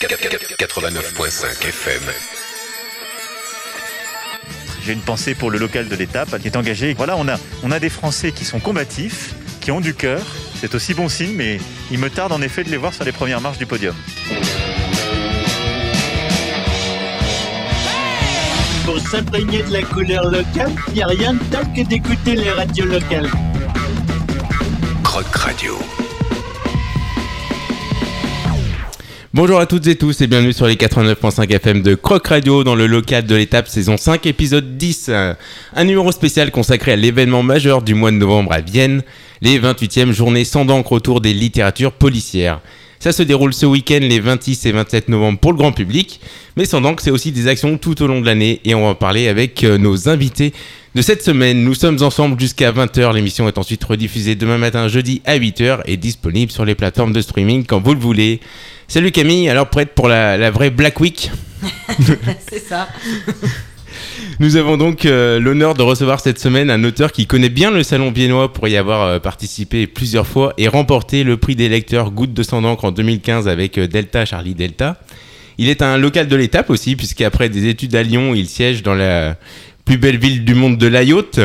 89.5 FM. J'ai une pensée pour le local de l'étape qui est engagé. Voilà, on a, on a des Français qui sont combatifs, qui ont du cœur. C'est aussi bon signe, mais il me tarde en effet de les voir sur les premières marches du podium. Pour s'imprégner de la couleur locale, il n'y a rien de tel que d'écouter les radios locales. Croc Radio. Bonjour à toutes et tous et bienvenue sur les 89.5 FM de Croc Radio dans le local de l'étape saison 5 épisode 10. Un numéro spécial consacré à l'événement majeur du mois de novembre à Vienne, les 28e journées sans d'encre autour des littératures policières. Ça se déroule ce week-end les 26 et 27 novembre pour le grand public, mais sans d'encre c'est aussi des actions tout au long de l'année et on va en parler avec euh, nos invités de cette semaine. Nous sommes ensemble jusqu'à 20h, l'émission est ensuite rediffusée demain matin jeudi à 8h et disponible sur les plateformes de streaming quand vous le voulez. Salut Camille, alors prête pour la, la vraie Black Week? C'est ça. Nous avons donc euh, l'honneur de recevoir cette semaine un auteur qui connaît bien le salon viennois pour y avoir euh, participé plusieurs fois et remporté le prix des lecteurs Goutte de sang d'encre en 2015 avec euh, Delta Charlie Delta. Il est un local de l'étape aussi puisqu'après des études à Lyon, il siège dans la plus belle ville du monde de la yacht.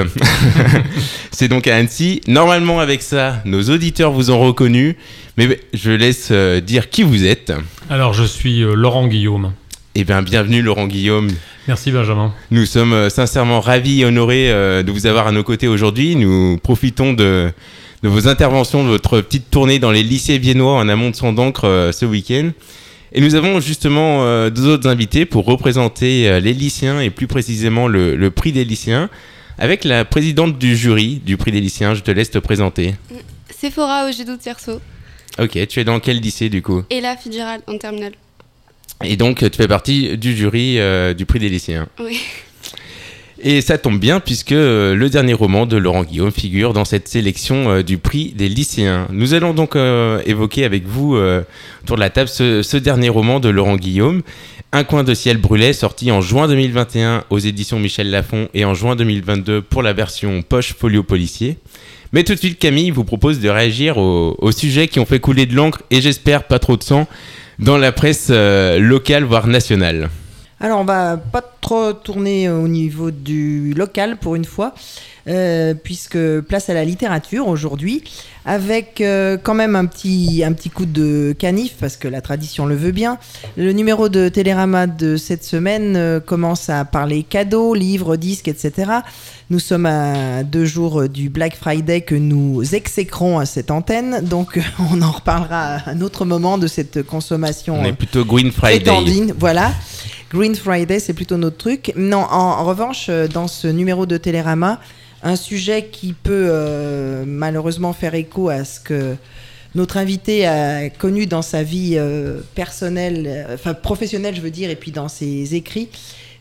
C'est donc à Annecy. Normalement avec ça, nos auditeurs vous ont reconnu, mais je laisse euh, dire qui vous êtes. Alors, je suis euh, Laurent Guillaume. Eh bien, bienvenue Laurent Guillaume. Merci Benjamin. Nous sommes euh, sincèrement ravis et honorés euh, de vous avoir à nos côtés aujourd'hui. Nous profitons de, de vos interventions, de votre petite tournée dans les lycées viennois en amont de son d'encre euh, ce week-end. Et nous avons justement euh, deux autres invités pour représenter euh, les lycéens et plus précisément le, le prix des lycéens avec la présidente du jury du prix des lycéens. Je te laisse te présenter. Sephora au Gédo Tierceau Ok, tu es dans quel lycée du coup? Et la Fitzgerald en terminale. Et donc tu fais partie du jury euh, du prix des lycéens. Oui. Et ça tombe bien puisque euh, le dernier roman de Laurent Guillaume figure dans cette sélection euh, du prix des lycéens. Nous allons donc euh, évoquer avec vous autour de la table ce, dernier roman de Laurent Guillaume, Un coin de ciel brûlait, sorti en juin 2021 aux éditions Michel Lafon et en juin 2022 pour la version poche folio policier. Mais tout de suite, Camille vous propose de réagir aux, sujets qui ont fait couler de l'encre et j'espère pas trop de sang dans la presse locale voire nationale. Alors, on va pas trop tourner au niveau du local pour une fois, euh, puisque place à la littérature aujourd'hui, avec euh, quand même un petit, un petit coup de canif, parce que la tradition le veut bien. Le numéro de Télérama de cette semaine euh, commence à parler cadeaux, livres, disques, etc. Nous sommes à deux jours du Black Friday que nous exécrons à cette antenne, donc on en reparlera à un autre moment de cette consommation. On euh, est plutôt Green Friday. Voilà. Green Friday, c'est plutôt notre truc. Non, en, revanche, euh, dans ce numéro de Télérama, un sujet qui peut euh, malheureusement faire écho à ce que notre invité a connu dans sa vie euh, personnelle, enfin professionnelle, je veux dire, et puis dans ses écrits.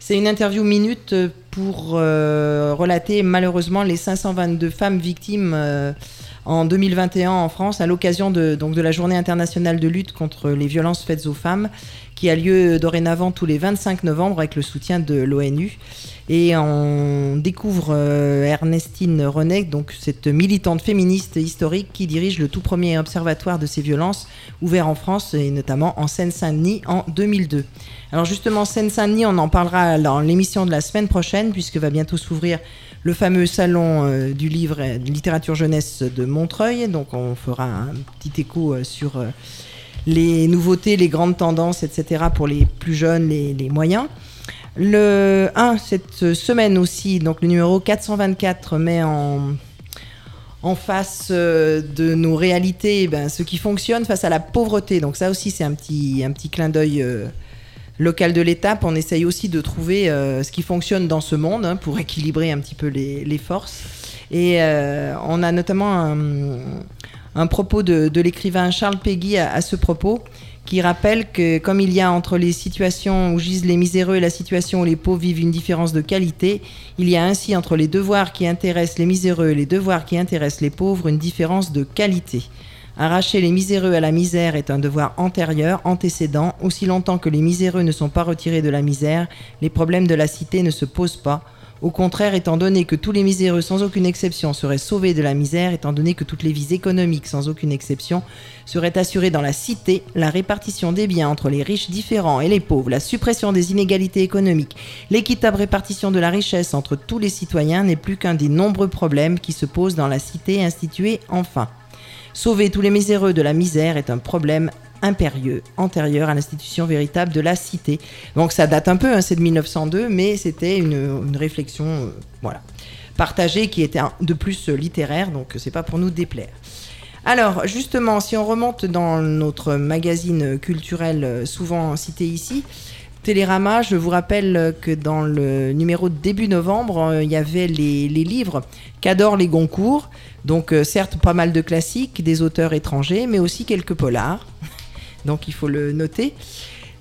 C'est une interview minute pour relater malheureusement les 522 femmes victimes en 2021 en France à l'occasion de, donc de la journée internationale de lutte contre les violences faites aux femmes qui a lieu dorénavant tous les 25 novembre avec le soutien de l'ONU. Et on découvre euh, Ernestine René, donc cette militante féministe historique qui dirige le tout premier observatoire de ces violences ouvert en France et notamment en Seine-Saint-Denis en 2002. Alors justement, Seine-Saint-Denis, on en parlera dans l'émission de la semaine prochaine puisque va bientôt s'ouvrir le fameux salon euh, du livre et de littérature jeunesse de Montreuil. Donc on fera un petit écho euh, sur euh, les nouveautés, les grandes tendances, etc. pour les plus jeunes, les, moyens. Le 1, cette semaine aussi, donc le numéro 424 met en, en face euh, de nos réalités eh ben, ce qui fonctionne face à la pauvreté. Donc ça aussi, c'est un petit, un petit clin d'œil euh, local de l'étape. On essaye aussi de trouver euh, ce qui fonctionne dans ce monde hein, pour équilibrer un petit peu les, les forces. Et on a notamment un, un propos de, l'écrivain Charles Péguy à, à ce propos qui rappelle que comme il y a entre les situations où gisent les miséreux et la situation où les pauvres vivent une différence de qualité, il y a ainsi entre les devoirs qui intéressent les miséreux et les devoirs qui intéressent les pauvres une différence de qualité. Arracher les miséreux à la misère est un devoir antérieur, antécédent. Aussi longtemps que les miséreux ne sont pas retirés de la misère, les problèmes de la cité ne se posent pas. Au contraire, étant donné que tous les miséreux, sans aucune exception, seraient sauvés de la misère, étant donné que toutes les vies économiques, sans aucune exception, seraient assurées dans la cité, la répartition des biens entre les riches différents et les pauvres, la suppression des inégalités économiques, l'équitable répartition de la richesse entre tous les citoyens n'est plus qu'un des nombreux problèmes qui se posent dans la cité instituée enfin. Sauver tous les miséreux de la misère est un problème impérieux, antérieur à l'institution véritable de la cité. Donc ça date un peu, hein, c'est de 1902, mais c'était une, réflexion, euh, voilà, partagée qui était de plus littéraire, donc c'est pas pour nous déplaire. Alors, justement, si on remonte dans notre magazine culturel euh, souvent cité ici, Télérama, je vous rappelle que dans le numéro de début novembre, euh, il y avait les, les livres qu'adorent les Goncourt. Donc, certes, pas mal de classiques, des auteurs étrangers, mais aussi quelques polars. Donc, il faut le noter.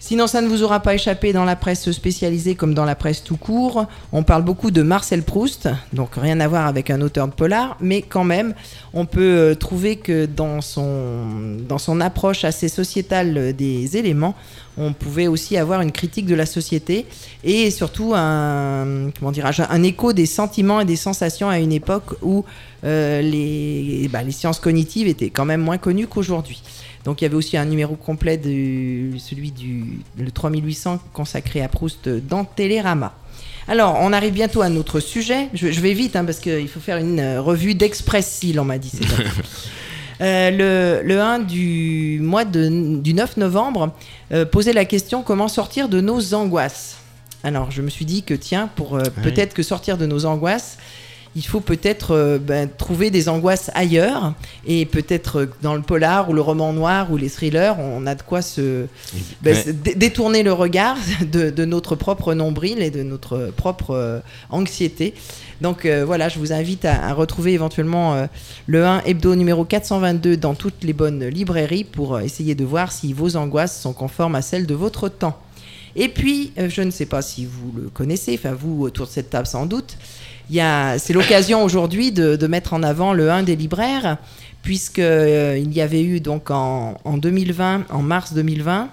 Sinon, ça ne vous aura pas échappé dans la presse spécialisée comme dans la presse tout court. On parle beaucoup de Marcel Proust, donc rien à voir avec un auteur de polar, mais quand même, on peut euh, trouver que dans son, dans son approche assez sociétale euh, des éléments, on pouvait aussi avoir une critique de la société et surtout un, un écho des sentiments et des sensations à une époque où euh, les, bah, les sciences cognitives étaient quand même moins connues qu'aujourd'hui. Donc il y avait aussi un numéro complet de celui du le 3800 consacré à Proust dans Télérama. Alors, on arrive bientôt à notre sujet. Je, je vais vite hein, parce qu'il faut faire une euh, revue d'Express-Sil, on m'a dit. Euh, le, le 1 du mois de- du 9 novembre euh, posait la question comment sortir de nos angoisses? Alors, je me suis dit que tiens, pour euh, Oui. peut-être que sortir de nos angoisses, il faut peut-être euh, ben, trouver des angoisses ailleurs et peut-être euh, dans le polar ou le roman noir ou les thrillers, on a de quoi se ben, Ouais. se dé- détourner le regard de, de notre propre nombril et de notre propre euh, anxiété. Donc euh, voilà, je vous invite à, à retrouver éventuellement le 1 hebdo numéro 422 dans toutes les bonnes librairies pour essayer de voir si vos angoisses sont conformes à celles de votre temps. Et puis, je ne sais pas si vous le connaissez, enfin vous autour de cette table sans doute, c'est l'occasion aujourd'hui de, de mettre en avant le 1 des libraires, puisque euh, il y avait eu donc en, en 2020, en mars 2020,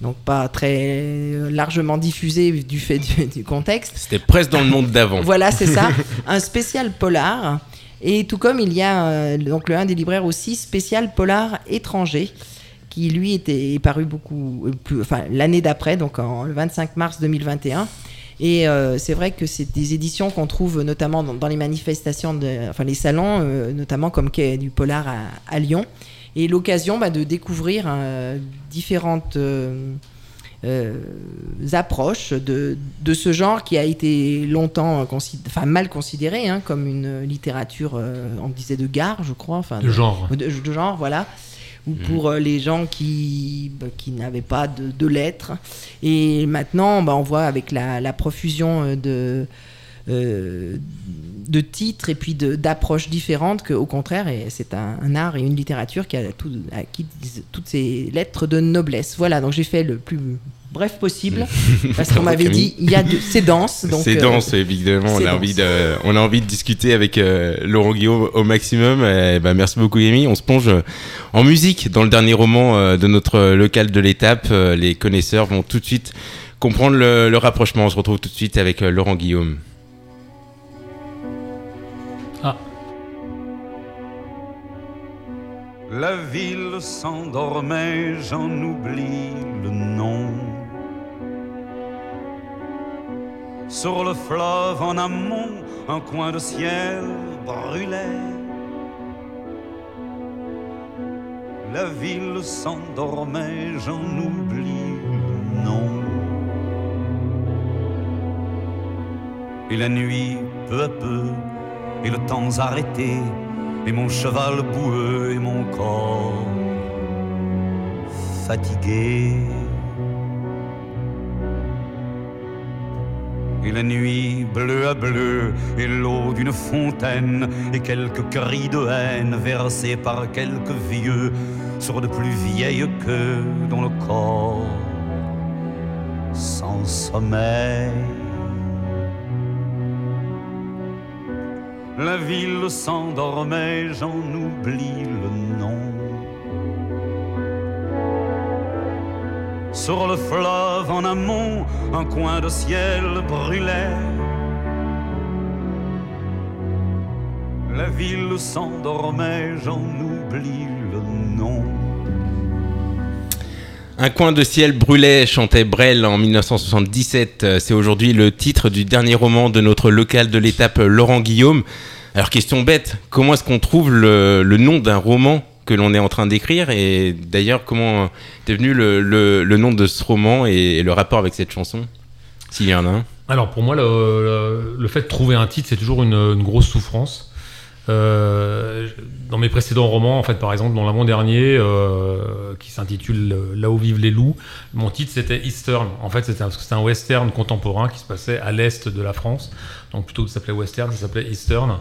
donc pas très largement diffusé du fait du- du contexte, C'était presque dans le monde d'avant. voilà, c'est ça. un spécial polar. Et tout comme il y a euh, donc le un des libraires aussi spécial polar étranger qui lui était est paru beaucoup euh, plus enfin l'année d'après donc en le 25 mars 2021 et euh, c'est vrai que c'est des éditions qu'on trouve notamment dans, dans les manifestations de, enfin les salons euh, notamment comme Quai du polar à, à Lyon et l'occasion bah, de découvrir euh, différentes euh, approches de, de ce genre qui a été longtemps consid- enfin, mal considéré hein, comme une littérature, on disait de gare, je crois. Enfin, De genre. de genre, voilà. Ou pour euh, les gens qui, bah, qui n'avaient pas de, lettres. Et maintenant, bah, on voit avec la, profusion euh, de, euh, de titres et puis d'approches différentes qu'au contraire, c'est un, art et une littérature qui a tout, toutes ces lettres de noblesse. Voilà, donc j'ai fait le plus bref possible parce qu'on m'avait dit il y a de, c'est dense. donc, C'est euh, dense, évidemment. On a, envie de, on a envie de discuter avec euh, Laurent Guillaume au maximum. Eh ben, merci beaucoup, Yemi. On se plonge en musique dans le dernier roman euh, de notre local de l'étape. Les connaisseurs vont tout de suite comprendre le, le rapprochement. On se retrouve tout de suite avec euh, Laurent Guillaume. Ah, La ville s'endormait, j'en oublie le nom. Sur le fleuve en amont, un coin de ciel brûlait. La ville s'endormait, j'en oublie le nom. Et la nuit, peu à peu, et le temps arrêté, et mon cheval boueux et mon corps fatigué. Et la nuit bleue à bleu, et l'eau d'une fontaine, et quelques cris de haine versés par quelques vieux sur de plus vieilles queues dont le corps sans sommeil. La ville s'endormait, j'en oublie le nom. Sur le fleuve en amont, un coin de ciel brûlait. La ville s'endormait, j'en oublie le nom. Un coin de ciel brûlait, chantait Brel en 1977. Euh, c'est aujourd'hui le titre du dernier roman de notre local de l'étape Laurent Guillaume. Alors question bête, comment est-ce qu'on trouve le, le nom d'un roman que l'on est en train d'écrire Et d'ailleurs, comment est venu le, le- nom de ce roman et, le rapport avec cette chanson S'il y en a un? Alors pour moi, le, le- fait de trouver un titre, c'est toujours une, grosse souffrance. Euh, dans mes précédents romans, en fait, par exemple, dans l'avant-dernier, euh, qui s'intitule Là où vivent les loups, mon titre c'était Eastern. En fait, c'était un, un western contemporain qui se passait à l'est de la France. Donc plutôt que ça s'appelait western, ça s'appelait Eastern.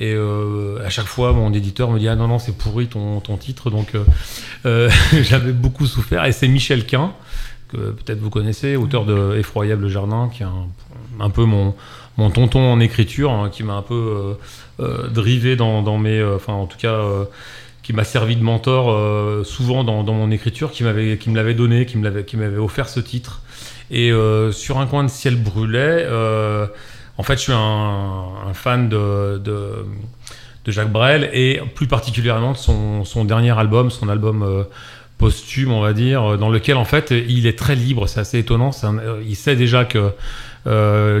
Et euh, à chaque fois, mon éditeur me dit Ah non, non, c'est pourri ton, ton titre. Donc euh, euh, j'avais beaucoup souffert. Et c'est Michel Quin, que peut-être vous connaissez, auteur de Effroyable Jardin, qui est un, un peu mon, mon tonton en écriture, hein, qui m'a un peu drivé dans, dans mes. Enfin, en tout cas. qui m'a servi de mentor souvent dans, dans mon écriture, qui m'avait, qui me l'avait donné, qui me l'avait, qui m'avait offert ce titre. Et sur un coin de ciel brûlait, en fait, je suis un, fan de, de, Jacques Brel et plus particulièrement de son, son dernier album, son album euh, posthume, on va dire, euh, dans lequel en fait il est très libre. C'est assez étonnant. Euh, il sait déjà que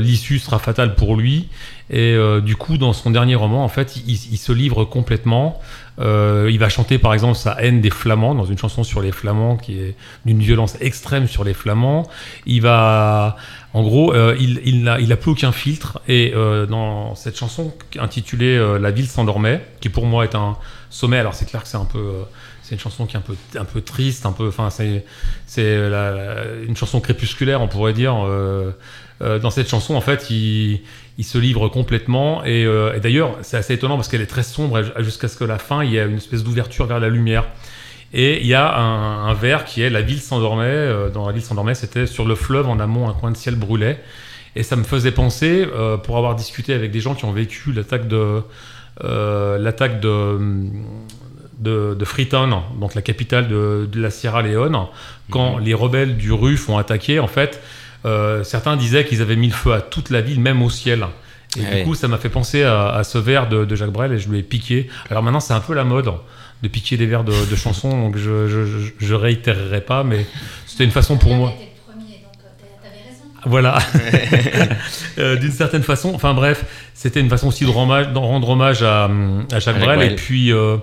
l'issue sera fatale pour lui. Et du coup, dans son dernier roman, en fait, il, se livre complètement. Il va chanter par exemple sa haine des Flamands dans une chanson sur les Flamands qui est d'une violence extrême sur les Flamands. Il va, en gros, euh, il, n'a plus aucun filtre. Et euh, dans cette chanson intitulée euh, La ville s'endormait, qui pour moi est un sommet. Alors c'est clair que c'est un peu, c'est une chanson qui est un peu, triste, un peu, enfin c'est, une chanson crépusculaire, on pourrait dire. Dans cette chanson, en fait, il, se livre complètement. Et, et d'ailleurs, c'est assez étonnant parce qu'elle est très sombre jusqu'à ce que la fin, il y a une espèce d'ouverture vers la lumière. Et il y a un, un vers qui est La ville s'endormait. euh, dans La ville s'endormait, c'était sur le fleuve en amont, un coin de ciel brûlait. Et ça me faisait penser, euh, pour avoir discuté avec des gens qui ont vécu l'attaque de, euh, l'attaque de, de, de Freetown, donc la capitale de, de la Sierra Leone, quand les rebelles du RUF ont attaqué, en fait, euh, certains disaient qu'ils avaient mis le feu à toute la ville, même au ciel. Et Ah du oui. coup, ça m'a fait penser à, à ce vers de, de Jacques Brel et je lui ai piqué. Alors maintenant, c'est un peu la mode de piquer des vers de, de chansons, donc je, je, réitérerai pas, mais c'était une façon pour moi. Voilà. Euh, D'une certaine façon, enfin bref, c'était une façon aussi de rendre hommage, de rendre hommage à, à Jacques Brel, et puis euh,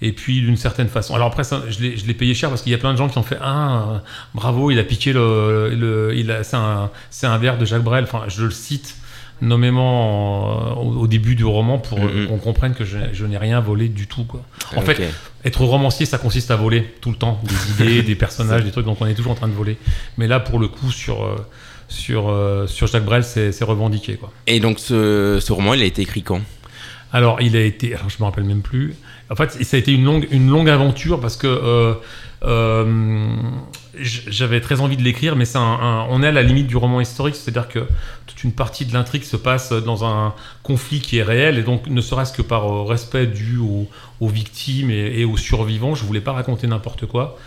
et puis d'une certaine façon. Alors après, ça, je l'ai je l'ai payé cher parce qu'il y a plein de gens qui ont fait ah euh, bravo, il a piqué le, le il a c'est un c'est un vers de Jacques Brel. Enfin, je le cite nommément euh, au, début du roman pour Mhm. qu'on comprenne que je, je n'ai rien volé du tout quoi. En fait, être romancier, ça consiste à voler tout le temps des idées, des personnages, des trucs. Donc on est toujours en train de voler. Mais là, pour le coup, sur euh, sur euh, sur Jacques Brel, c'est c'est revendiqué quoi. Et donc ce, ce roman, il a été écrit quand? Alors, il a été. Alors, je me rappelle même plus. En fait, ça a été une longue, une longue aventure parce que euh, euh, j'avais très envie de l'écrire, mais c'est un, un- on est à la limite du roman historique, c'est-à-dire que toute une partie de l'intrigue se passe dans un conflit qui est réel, et donc ne serait-ce que par euh, respect dû aux, aux victimes et, et aux survivants, je voulais pas raconter n'importe quoi.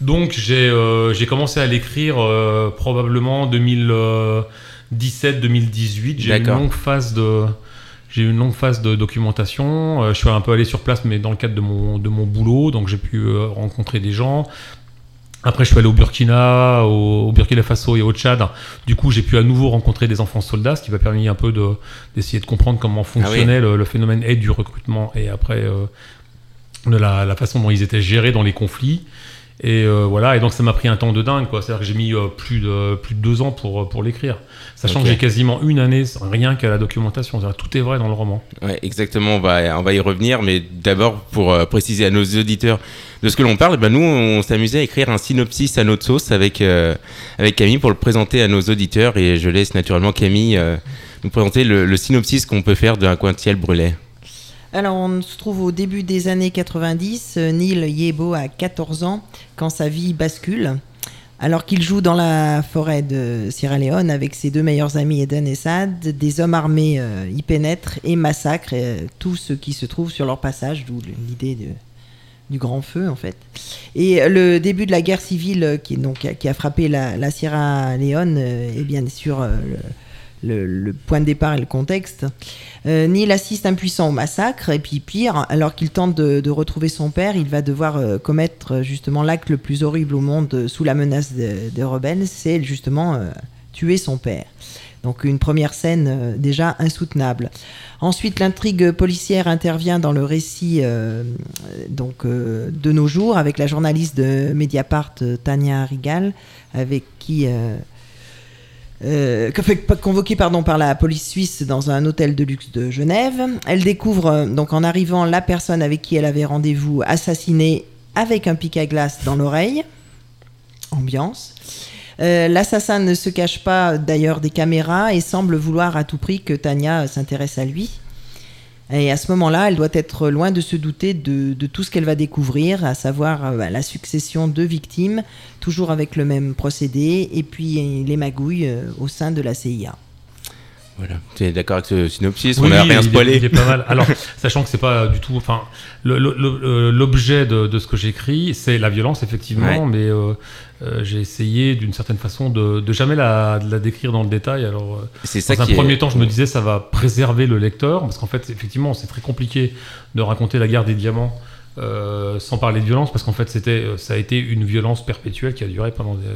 Donc j'ai euh, commencé à l'écrire probablement 2017-2018. J'ai une longue phase de j'ai eu une longue phase de documentation. Euh, je suis un peu allé sur place, mais dans le cadre de mon de mon boulot, donc j'ai pu euh, rencontrer des gens. Après, je suis allé au Burkina, au, au Burkina Faso et au Tchad. Du coup, j'ai pu à nouveau rencontrer des enfants soldats, ce qui m'a permis un peu de d'essayer de comprendre comment fonctionnait le, le phénomène et du recrutement et après euh, de la, la façon dont ils étaient gérés dans les conflits. Et euh, voilà, et donc ça m'a pris un temps de dingue, quoi. C'est-à-dire que j'ai mis euh, plus, de, plus de deux ans pour, pour l'écrire. Sachant Ok. que j'ai quasiment une année sans- rien qu'à la documentation. Tout est vrai dans le roman. Ouais, exactement, on va, on va y revenir, mais d'abord pour euh, préciser à nos auditeurs de ce que l'on parle, ben nous on s'amusait à écrire un synopsis à notre sauce avec, euh, avec Camille pour le présenter à nos auditeurs et je laisse naturellement Camille euh, nous présenter le, le synopsis qu'on peut faire d'un coin de ciel brûlait. Alors, on se trouve au début des années 90. Euh, Neil Yebo a 14 ans quand sa vie bascule. Alors qu'il joue dans la forêt de Sierra Leone avec ses deux meilleurs amis Eden et Sad, des hommes armés euh, y pénètrent et massacrent euh, tout ce qui se trouve sur leur passage, d'où l'idée du grand feu en fait. Et le début de la guerre civile euh, qui, donc, qui a frappé la, Sierra Leone est bien sûr le, point de départ et le contexte. Euh, Neil assiste impuissant au massacre, et puis pire, alors qu'il tente de, de retrouver son père, il va devoir euh, commettre euh, justement l'acte le plus horrible au monde euh, sous la menace de- des rebelles, c'est justement tuer son père. Donc une première scène déjà insoutenable. Ensuite, l'intrigue policière intervient dans le récit donc, de nos jours avec la journaliste de Mediapart, Tania Rigal, avec qui... euh, convoquée pardon, par la police suisse dans un hôtel de luxe de Genève. Elle découvre euh, donc en arrivant la personne avec qui elle avait rendez-vous assassinée avec un pic à glace dans l'oreille. Ambiance. Euh, L'assassin ne se cache pas d'ailleurs des caméras et semble vouloir à tout prix que Tania s'intéresse à lui. Et à ce moment-là, elle doit être loin de se douter de, tout ce qu'elle va découvrir, à savoir euh, bah, la succession de victimes, toujours avec le même procédé, et puis euh, les magouilles euh, au sein de la CIA. Voilà. Tu es d'accord avec ce synopsis Oui, On n'a rien il est- spoilé. Il est pas mal. Alors, sachant que c'est pas du tout. Enfin, euh, l'objet de, de ce que j'écris, c'est la violence, effectivement, Ouais. mais euh, euh, j'ai essayé d'une certaine façon de, de jamais la, de la décrire dans le détail. Alors, euh, C'est ça dans un est- premier temps, je me disais ça va préserver le lecteur, parce qu'en fait, effectivement, c'est très compliqué de raconter la guerre des diamants. euh, sans parler de violence, parce qu'en fait, c'était, ça a été une violence perpétuelle qui a duré pendant, des-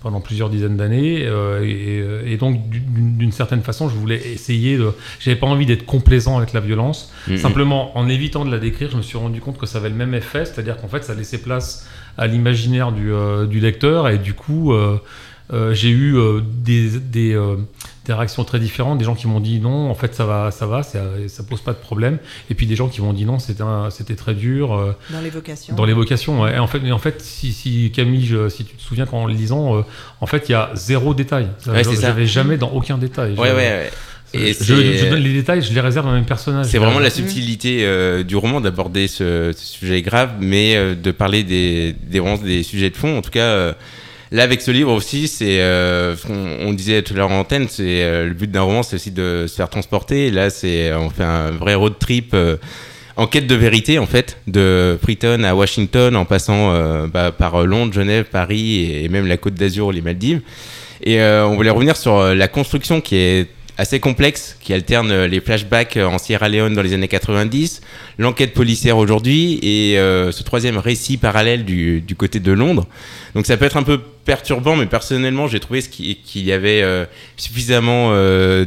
pendant plusieurs dizaines d'années, euh, et, euh, et donc d'une certaine façon, je voulais essayer de, j'avais pas envie d'être complaisant avec la violence. Mhm. Simplement, en évitant de la décrire, je me suis rendu compte que ça avait le même effet, c'est-à-dire qu'en fait, ça laissait place à l'imaginaire du, euh, du lecteur, et du coup, euh, euh, j'ai eu euh, des, des, euh, des réactions très différentes, des gens qui m'ont dit non, en fait, ça va, ça va, ça, ça pose pas de problème, et puis des gens qui m'ont dit non, c'était très dur. euh, Dans l'évocation. dans l'évocation, ouais. Et en fait, mais en fait, si, si Camille, je- si tu te souviens qu'en le lisant, euh, en fait, il y a zéro détail. Ouais. J'avais jamais dans aucun détail. Ouais, ouais, ouais. Et je, donne les détails, je les réserve le même personnage. C'est vraiment la subtilité euh, du roman d'aborder ce, ce sujet grave, mais euh, de parler des, des, sujets de fond. En tout cas, euh, là, avec ce livre aussi, c'est, euh, on, disait tout à l'heure en antenne, c'est euh, le but d'un roman, c'est aussi de se faire transporter. Là, c'est on fait un vrai road trip. euh, en quête de vérité, en fait, de Freetown à Washington, en passant euh, bah, par Londres, Genève, Paris et même la Côte d'Azur, les Maldives. Et euh, on voulait revenir sur euh, la construction qui est assez complexe, qui alterne euh, les flashbacks euh, en Sierra Leone dans les années 90, l'enquête policière aujourd'hui et euh, ce troisième récit parallèle du, du côté de Londres. Donc ça peut être un peu perturbant, mais personnellement j'ai trouvé qu'il y avait suffisamment euh,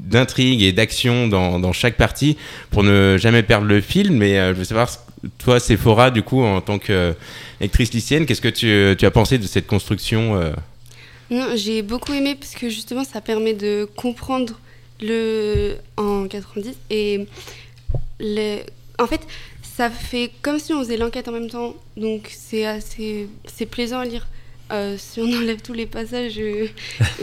d'intrigue et d'action dans, dans chaque partie pour ne jamais perdre le fil. Mais je veux savoir, toi Sephora, du coup, en tant que lectrice lycéenne, qu'est-ce que tu, tu as pensé de cette construction Non, j'ai beaucoup aimé parce que justement ça permet de comprendre le en 90 et les... en fait ça fait comme si on faisait l'enquête en même temps. Donc c'est assez c'est plaisant à lire Euh, si on enlève tous les passages euh,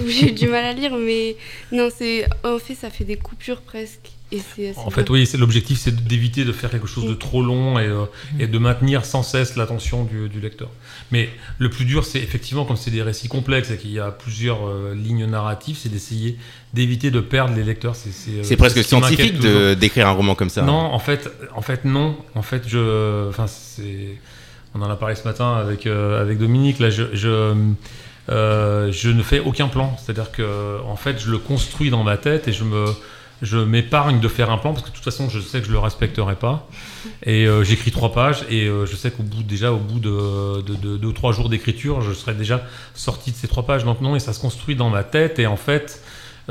où j'ai eu du mal à lire mais non c'est en fait ça fait des coupures presque et c'est assez En fait, bien. oui, c'est- l'objectif, c'est d'éviter de faire quelque chose de trop long et, euh, et de maintenir sans cesse l'attention du, du lecteur. Mais le plus dur, c'est effectivement, comme c'est des récits complexes et qu'il y a plusieurs euh, lignes narratives, c'est d'essayer d'éviter de perdre les lecteurs. C'est euh, C'est presque ce scientifique d'écrire un roman comme ça. Non, en fait, en fait, non. En fait, je, enfin, c'est, on en a parlé ce matin avec euh, avec Dominique. Là, je, euh, je ne fais aucun plan. C'est-à-dire que, en fait, je le construis dans ma tête et je me, je m'épargne de faire un plan parce que de toute façon, je sais que je le respecterai pas. Et euh, j'écris trois pages et je sais qu'au bout déjà, au bout de, de, de deux ou trois jours d'écriture, je serai déjà sorti de ces trois pages. Donc non, et ça se construit dans ma tête et en fait,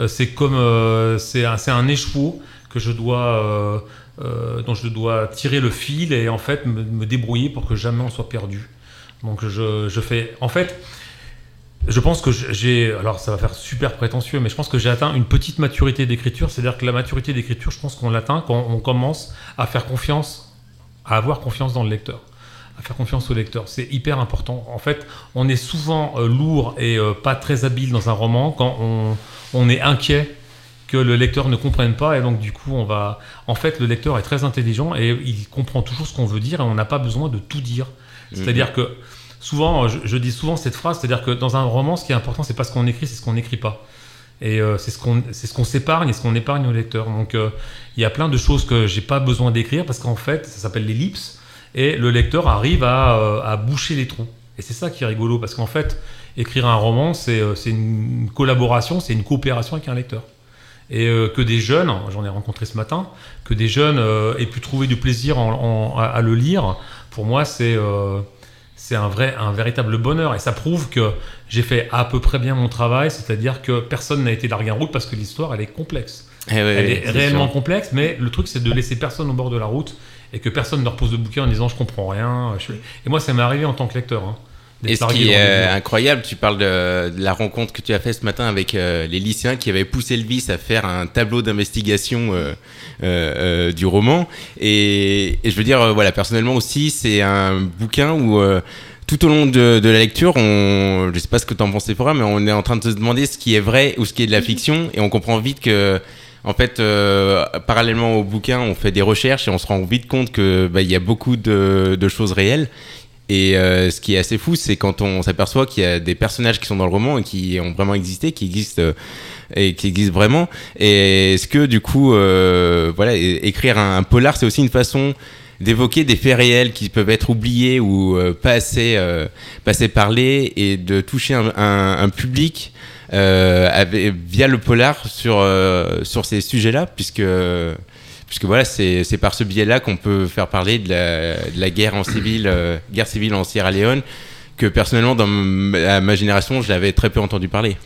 c'est comme, c'est un, un écheveau que je dois, euh, dont je dois tirer le fil et en fait me, débrouiller pour que jamais on soit perdu. Donc je, fais, en fait, je pense que j'ai, alors ça va faire super prétentieux, mais je pense que j'ai atteint une petite maturité d'écriture. C'est-à-dire que la maturité d'écriture, je pense qu'on l'atteint quand on commence à faire confiance, à avoir confiance dans le lecteur, à faire confiance au lecteur. C'est hyper important. En fait, on est souvent euh, lourd et euh, pas très habile dans un roman quand on est inquiet que le lecteur ne comprenne pas et donc du coup on va en fait le lecteur est très intelligent et il comprend toujours ce qu'on veut dire et on n'a pas besoin de tout dire. C'est-à-dire que souvent je, je dis souvent cette phrase c'est-à-dire que dans un roman ce qui est important c'est pas ce qu'on écrit c'est ce qu'on n'écrit pas. Et euh, c'est ce qu'on c'est ce qu'on s'épargne et ce qu'on épargne au lecteur. Donc euh, il y a plein de choses que j'ai pas besoin d'écrire parce qu'en fait ça s'appelle l'ellipse et le lecteur arrive à, euh, à boucher les trous. Et c'est ça qui est rigolo parce qu'en fait écrire un roman c'est c'est une collaboration c'est une coopération avec un lecteur et euh, que des jeunes, j'en ai rencontré ce matin, que des jeunes euh, aient pu trouver du plaisir en- en- à, à le lire, pour moi c'est euh, c'est un vrai, un véritable bonheur et ça prouve que j'ai fait à peu près bien mon travail, c'est-à-dire que personne n'a été largué en route parce que l'histoire elle est complexe. Eh elle est réellement sûr. complexe, mais le truc c'est de laisser personne au bord de la route et que personne ne repose le bouquin en disant je comprends rien. je Et moi ça m'est arrivé en tant que lecteur. hein, Et ce qui est euh, incroyable, tu parles de, de la rencontre que tu as fait ce matin avec euh, les lycéens qui avaient poussé le vice à faire un tableau d'investigation euh, euh, euh, du roman. Et, et je veux dire, euh, voilà, personnellement aussi, c'est un bouquin où euh, tout au long de, de la lecture, on, je sais pas ce que tu en pensais, Flora, mais on est en train de se demander ce qui est vrai ou ce qui est de la fiction, et on comprend vite que en fait, euh, parallèlement au bouquin, on fait des recherches et on se rend vite compte que bah, y a beaucoup de, de choses réelles. Et euh, ce qui est assez fou, c'est quand on s'aperçoit qu'il y a des personnages qui sont dans le roman et qui ont vraiment existé, qui existent euh, et qui existent vraiment. Et est-ce que du coup, euh, voilà, écrire un, polar, c'est aussi une façon d'évoquer des faits réels qui peuvent être oubliés ou euh, pas assez, euh, pas assez parlés et de toucher un, un- un public euh, avec- via le polar sur, sur ces sujets-là, puisque puisque voilà, c'est par ce biais-là qu'on peut faire parler de la, de la guerre en civil, euh, guerre civile en Sierra Leone, que personnellement dans ma, ma génération, je l'avais très peu entendu parler.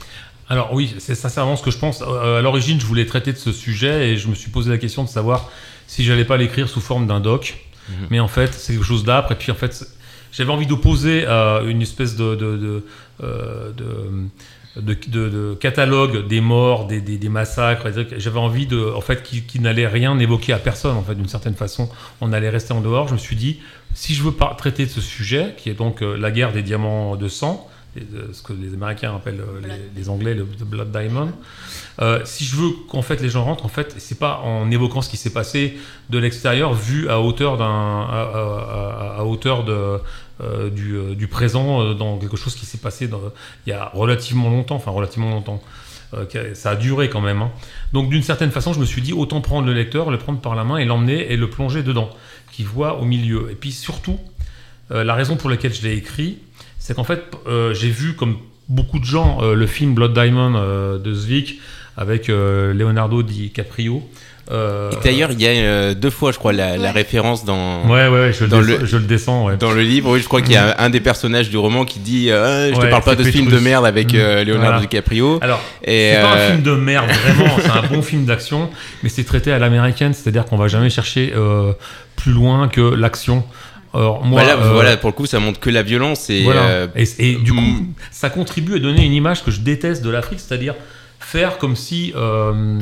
Alors oui, c'est sincèrement ce que je pense. Euh, à l'origine, je voulais traiter de ce sujet et je me suis posé la question de savoir si j'allais pas l'écrire sous forme d'un doc. Mhm. Mais en fait, c'est quelque chose d'âpre. Et puis en fait, j'avais envie d'opposer à une espèce de, de, de, euh, de- de- de- de catalogue des morts, des, des- des massacres. J'avais envie de, en fait, qui, qui n'allait rien évoquer à personne. En fait, d'une certaine façon, on allait rester en dehors. Je me suis dit, si je veux pas traiter de ce sujet, qui est donc euh, la guerre des diamants de sang, ce que les Américains appellent euh, les, les Anglais le the Blood Diamond. Euh, si je veux qu'en fait les gens rentrent, en fait, c'est pas en évoquant ce qui s'est passé de l'extérieur, vu à hauteur d'un, à, à- à- à hauteur de euh, du, euh, du présent euh, dans quelque chose qui s'est passé il y a relativement longtemps, enfin relativement longtemps. Ça a duré quand même. hein. Donc d'une certaine façon, je me suis dit autant prendre le lecteur, le prendre par la main et l'emmener et le plonger dedans, qu'il voit au milieu. Et puis surtout, la raison pour laquelle je l'ai écrit, c'est qu'en fait, j'ai vu comme beaucoup de gens le film Blood Diamond de Zwick avec Leonardo DiCaprio. Euh, Et D'ailleurs, il y a euh, deux fois, je crois, la, la référence dans, ouais, ouais, ouais, je, le dans descends, le- je le descends. Ouais. dans le livre. Oui, je crois qu'il y a un des personnages du roman qui dit euh, Je te Ouais, parle pas de ce film de merde avec euh, Mm. Leonardo Voilà. DiCaprio. Alors, c'est pas euh, un film de merde, vraiment, c'est un bon film d'action, mais c'est traité à l'américaine, c'est-à-dire qu'on va jamais chercher euh, plus loin que l'action. Alors, moi, voilà, euh, voilà, pour le coup, ça montre que la violence et. Voilà. euh, et, et du coup, mm. ça contribue à donner une image que je déteste de l'Afrique, c'est-à-dire faire comme si euh,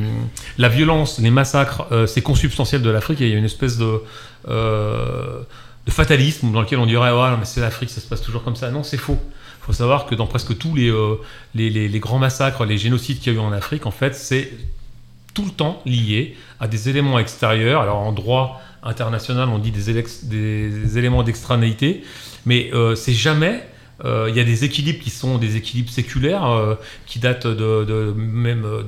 la violence, les massacres, euh, c'est consubstantiel de l'Afrique il y a une espèce de, euh, fatalisme dans lequel on dirait non, mais c'est l'Afrique, ça se passe toujours comme ça. Non, c'est faux. Il faut savoir que dans presque tous les, grands massacres, les génocides qu'il y a eu en Afrique, en fait, c'est tout le temps lié à des éléments extérieurs. Alors en droit international, on dit des, des éléments d'extranéité, mais c'est jamais. Euh, Il y a des équilibres qui sont des équilibres séculaires euh, qui datent de, même euh,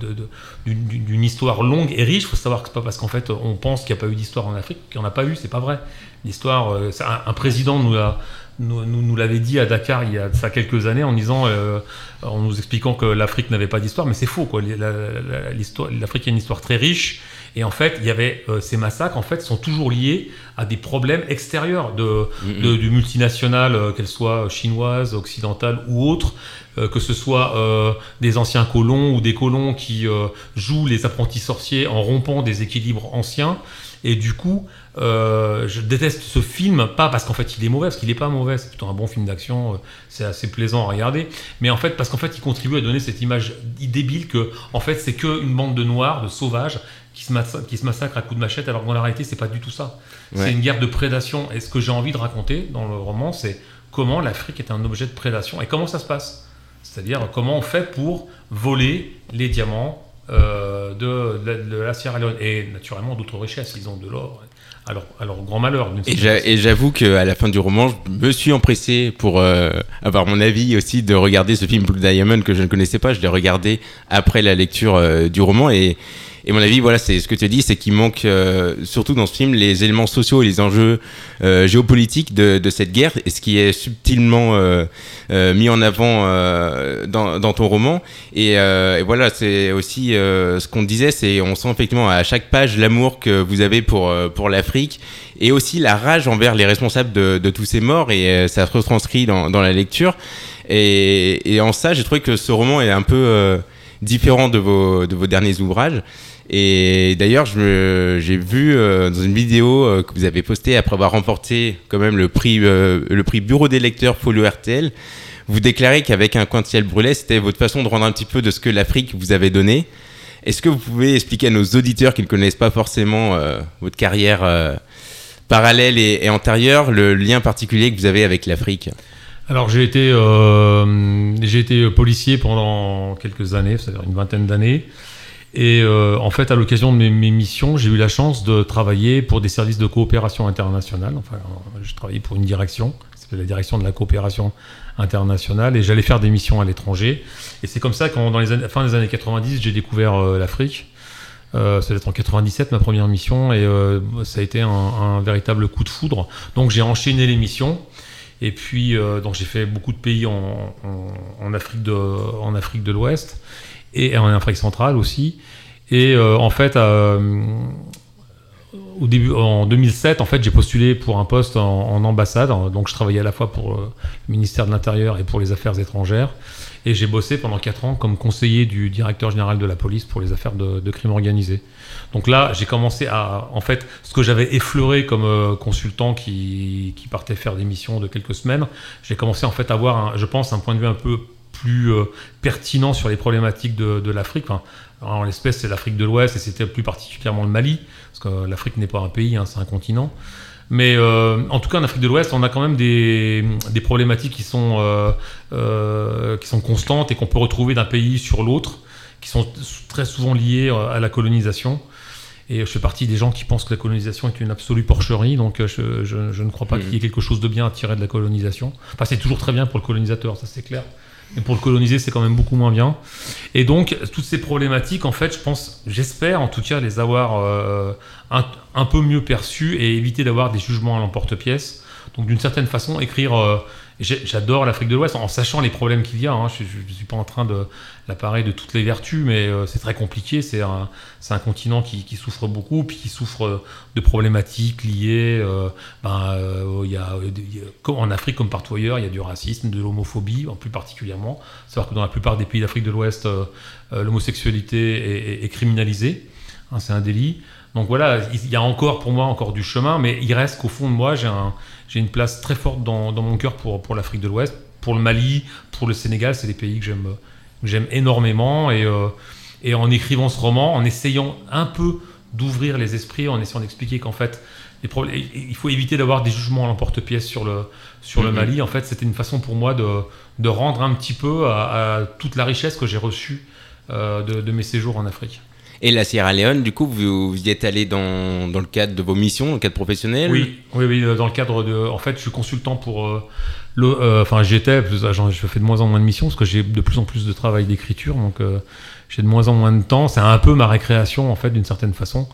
d'une histoire longue et riche. Il faut savoir que c'est pas parce qu'en fait on pense qu'il n'y a pas eu d'histoire en Afrique qu'il n'y en a pas eu. C'est pas vrai. L'histoire, un, président nous l'a nous, nous, nous l'avait dit à Dakar il y a ça quelques années en nous expliquant que l'Afrique n'avait pas d'histoire, mais c'est faux L'Afrique a une histoire très riche et en fait il y avait euh, ces massacres en fait sont toujours liés à des problèmes extérieurs de, de- du multinational, euh, qu'elle soit chinoise, occidentale ou autre, euh, que ce soit euh, des anciens colons ou des colons qui euh, jouent les apprentis sorciers en rompant des équilibres anciens. Et du coup, euh, je déteste ce film, pas parce qu'en fait il est mauvais, parce qu'il n'est pas mauvais, c'est plutôt un bon film d'action, euh, c'est assez plaisant à regarder, mais en fait parce qu'en fait il contribue à donner cette image débile que en fait c'est qu'une bande de noirs, de sauvages, qui se, massa- qui se massacrent à coups de machette, alors que dans la réalité c'est pas du tout ça. Ouais. C'est une guerre de prédation. Et ce que j'ai envie de raconter dans le roman, c'est comment l'Afrique est un objet de prédation et comment ça se passe. C'est-à-dire comment on fait pour voler les diamants euh, de, de la- de la Sierra Leone et naturellement d'autres richesses. Ils ont de l'or. À leur grand malheur. et j'avoue qu'à la fin du roman, je me suis empressé pour euh, avoir mon avis aussi de regarder ce film Blue Diamond que je ne connaissais pas. Je l'ai regardé après la lecture euh, du roman et, Et mon avis, voilà, c'est ce que tu dis, c'est qu'il manque euh, surtout dans ce film les éléments sociaux et les enjeux euh, géopolitiques de, de, cette guerre, et ce qui est subtilement euh, mis en avant dans, dans, ton roman. Et, et voilà, c'est aussi ce qu'on disait, c'est on sent effectivement à chaque page l'amour que vous avez pour pour l'Afrique et aussi la rage envers les responsables de, de tous ces morts, et ça se retranscrit dans, dans la lecture. Et, et en ça, j'ai trouvé que ce roman est un peu différent de vos, de vos derniers ouvrages. Et d'ailleurs, j'ai vu euh, dans une vidéo euh, que vous avez postée après avoir remporté quand même le prix, euh, le prix Bureau des lecteurs Folio RTL, vous déclarez qu'avec un coin de ciel brûlé, c'était votre façon de rendre un petit peu de ce que l'Afrique vous avait donné. Est-ce que vous pouvez expliquer à nos auditeurs qui ne connaissent pas forcément votre carrière parallèle et, antérieure le lien particulier que vous avez avec l'Afrique? Alors j'ai été, euh, été policier pendant quelques années, c'est-à-dire une vingtaine d'années. Et euh, en fait, à l'occasion de mes, missions, j'ai eu la chance de travailler pour des services de coopération internationale. Enfin, je travaillais pour une direction, c'est la direction de la coopération internationale, et j'allais faire des missions à l'étranger. Et c'est comme ça qu'en dans les années, fin des années 90, j'ai découvert euh, l'Afrique. Euh, ça va être en 97 ma première mission, et euh, ça a été un, véritable coup de foudre. Donc j'ai enchaîné les missions. Et puis, euh, donc j'ai fait beaucoup de pays en Afrique de l'Ouest et en Afrique centrale aussi. Et euh, en fait, euh, au début, en 2007, en fait, j'ai postulé pour un poste en, ambassade. Donc, je travaillais à la fois pour euh, le ministère de l'Intérieur et pour les Affaires étrangères. Et j'ai bossé pendant 4 ans comme conseiller du directeur général de la police pour les affaires de, de crime organisé. Donc là, j'ai commencé à, en fait, ce que j'avais effleuré comme consultant qui, partait faire des missions de quelques semaines, j'ai commencé en fait à avoir, je pense, un point de vue un peu plus euh, pertinent sur les problématiques de, de l'Afrique. Enfin, en l'espèce, c'est l'Afrique de l'Ouest et c'était plus particulièrement le Mali, parce que l'Afrique n'est pas un pays, hein, c'est un continent. Mais euh, en tout cas, en Afrique de l'Ouest, on a quand même des, des problématiques qui sont, euh, euh, qui sont constantes et qu'on peut retrouver d'un pays sur l'autre, qui sont très souvent liées à la colonisation. Et je fais partie des gens qui pensent que la colonisation est une absolue porcherie, donc je, je, je ne crois pas mmh. qu'il y ait quelque chose de bien à tirer de la colonisation. Enfin, c'est toujours très bien pour le colonisateur, ça c'est clair. Et pour le coloniser, c'est quand même beaucoup moins bien. Et donc, toutes ces problématiques, en fait, je pense, j'espère en tout cas les avoir euh, un, peu mieux perçues et éviter d'avoir des jugements à l'emporte-pièce. Donc, d'une certaine façon, écrire. Euh, J'adore l'Afrique de l'Ouest en sachant les problèmes qu'il y a. Hein. Je ne suis pas en train de l'appareil de toutes les vertus, mais euh, c'est très compliqué. C'est un, continent qui, souffre beaucoup, puis qui souffre de problématiques liées. Euh, ben, euh, en Afrique, comme partout ailleurs, il y a du racisme, de l'homophobie, en plus particulièrement. Savoir que dans la plupart des pays d'Afrique de l'Ouest, euh, l'homosexualité est, criminalisée. Hein, c'est un délit. Donc voilà, il y a encore pour moi encore du chemin, mais il reste qu'au fond de moi, j'ai un, une place très forte dans, dans mon cœur pour, pour l'Afrique de l'Ouest, pour le Mali, pour le Sénégal, c'est des pays que j'aime j'aime énormément. Et, euh, et en écrivant ce roman, en essayant un peu d'ouvrir les esprits, en essayant d'expliquer qu'en fait, les problèmes, il faut éviter d'avoir des jugements à l'emporte-pièce sur le, sur mm -hmm. le Mali. En fait, c'était une façon pour moi de, de rendre un petit peu à, à toute la richesse que j'ai reçue euh, de, de mes séjours en Afrique. Et la Sierra Leone, du coup, vous, y êtes allé dans, dans, le cadre de vos missions, dans le cadre professionnel Oui, oui, oui, dans le cadre de. En fait, je suis consultant pour. Euh, euh, enfin, j'étais, je fais de moins en moins de missions parce que j'ai de plus en plus de travail d'écriture, donc euh, j'ai de moins en moins de temps. C'est un peu ma récréation, en fait, d'une certaine façon,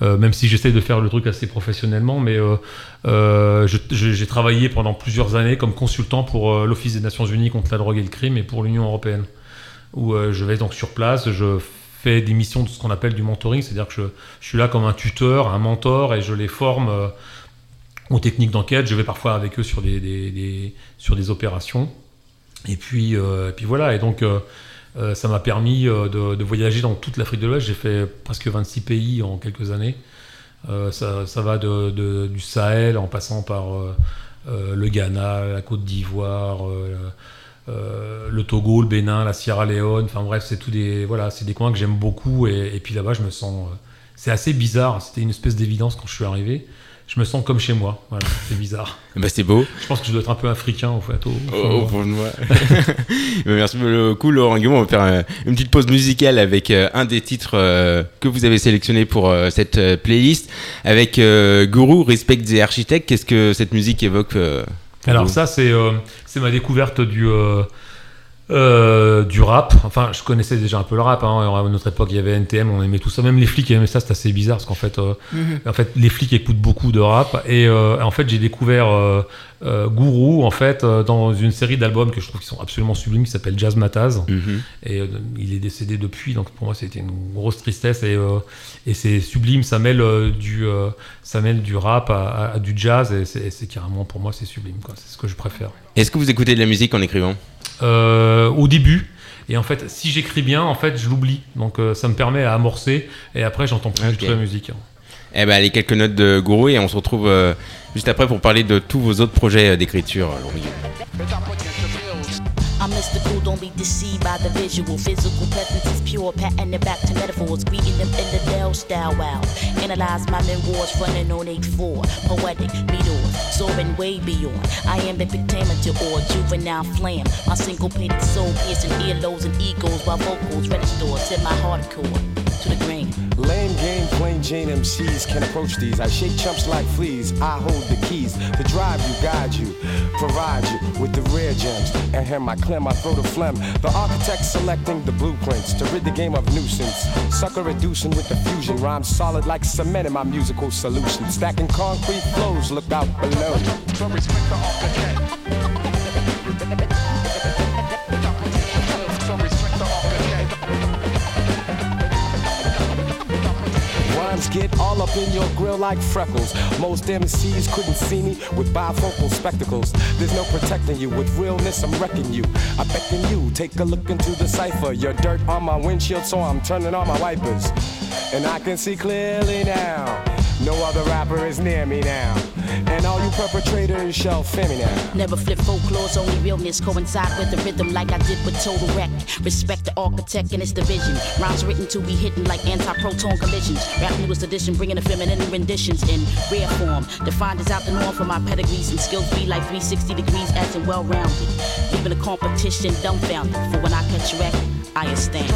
euh, même si j'essaie de faire le truc assez professionnellement. Mais euh, euh, j'ai travaillé pendant plusieurs années comme consultant pour euh, l'Office des Nations Unies contre la drogue et le crime et pour l'Union européenne, où euh, je vais donc sur place, des missions de ce qu'on appelle du mentoring, c'est-à-dire que je, suis là comme un tuteur, un mentor, et je les forme euh, aux techniques d'enquête. Je vais parfois avec eux sur des, sur des opérations. Et puis, euh, et puis voilà, et donc euh, ça m'a permis de, voyager dans toute l'Afrique de l'Ouest. J'ai fait presque 26 pays en quelques années. Ça, va du Sahel en passant par le Ghana, la Côte d'Ivoire. Euh, le Togo, le Bénin, la Sierra Leone, enfin bref, c'est tout des voilà, c'est des coins que j'aime beaucoup et, et, puis là-bas, je me sens, euh, c'est assez bizarre. C'était une espèce d'évidence quand je suis arrivé. Je me sens comme chez moi. Voilà, c'est bizarre. bah c'est beau. Je pense que je dois être un peu africain en fait. Au, au, fond de moi. Merci beaucoup Laurent Guillaume. On va faire une petite pause musicale avec euh, un des titres que vous avez sélectionné pour cette playlist, avec Guru, Respect des architectes. Qu'est-ce que cette musique évoque alors ça, c'est euh, ma découverte du, euh, du rap, enfin je connaissais déjà un peu le rap, hein. à notre époque il y avait NTM, on aimait tout ça, même les flics aimaient ça, c'est assez bizarre parce qu'en fait, euh, Mhm. en fait les flics écoutent beaucoup de rap et euh, en fait j'ai découvert euh, euh, Guru en fait euh, dans une série d'albums que je trouve qui sont absolument sublimes qui s'appelle Jazz Mataz Mhm. et euh, il est décédé depuis donc pour moi c'était une grosse tristesse et, euh, et c'est sublime, ça mêle euh, du euh, ça mêle du rap à, à- à du jazz et c'est carrément pour moi c'est sublime c'est ce que je préfère. Est-ce que vous écoutez de la musique en écrivant Euh, au début. Et en fait, si j'écris bien, en fait, je l'oublie. Donc, euh, ça me permet à amorcer. Et après, j'entends plus du Ok. tout la musique. Eh ben, allez, quelques notes de Gourou et on se retrouve euh, juste après pour parler de tous vos autres projets d'écriture. I'm mystical, don't be deceived by the visual. Physical presence is pure, patting it back to metaphors. Greeting them in the Dell style, wow. Analyze my memoirs running on 8-4. Poetic meteors, soaring way beyond. I am the pentameter or juvenile flam. My syncopated soul piercing earlobes and egos while vocals register. Set my hardcore to the grain. Lame game, plain Jane MCs can approach these. I shake chumps like fleas. I hold the keys to drive you, guide you, provide you with the rare gems. And here my clem, I throw the phlegm. The architect selecting the blueprints to rid the game of nuisance. Sucker reducing with the fusion. Rhymes solid like cement in my musical solution. Stacking concrete flows, look out below. Get all up in your grill like freckles. Most MCs couldn't see me with bifocal spectacles. There's no protecting you. With realness, I'm wrecking you. I beckon you, take a look into the cipher. Your dirt on my windshield, so I'm turning on my wipers. And I can see clearly now. No other rapper is near me now. And all you perpetrators shall fear me now. Never flip folklore's only realness coincide with the rhythm like I did with Total Wreck. Respect the architect and its division. Rhymes written to be hidden like anti-proton collisions. Rap newest edition bringing the feminine renditions in rare form. Defined as out the norm for my pedigrees and skills be like 360 degrees as in well-rounded. Leaving the competition dumbfounded. For when I catch wreck, I astound.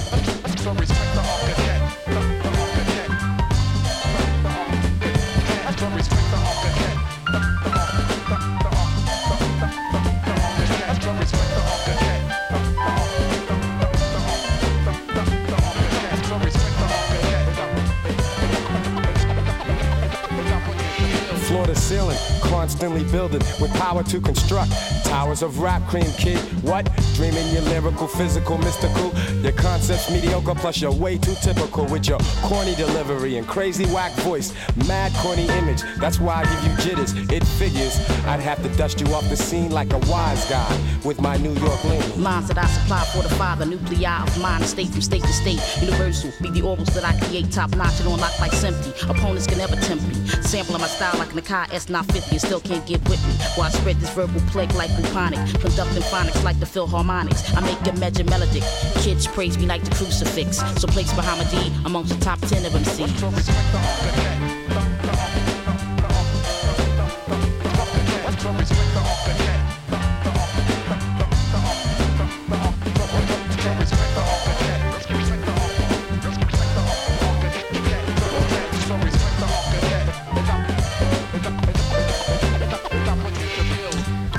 Constantly building with power to construct towers of rap cream, kid. What? Dreaming your lyrical, physical, mystical. Your concepts mediocre, plus you're way too typical with your corny delivery and crazy whack voice. Mad corny image, that's why I give you jitters. It figures I'd have to dust you off the scene like a wise guy with my New York lean. Lines that I supply for the nuclei of mind, state from state to state. Universal, be the orbits that I create, top notch and on like Simply. Opponents can never tempt me. Sampling my style like Nakai S950 and still can't get with me. While I spread this verbal plague like bubonic, conducting phonics like the Philharmonics. I make a measure melodic. Kids praise me like the crucifix. So place Muhammadi amongst the top 10 of MCs.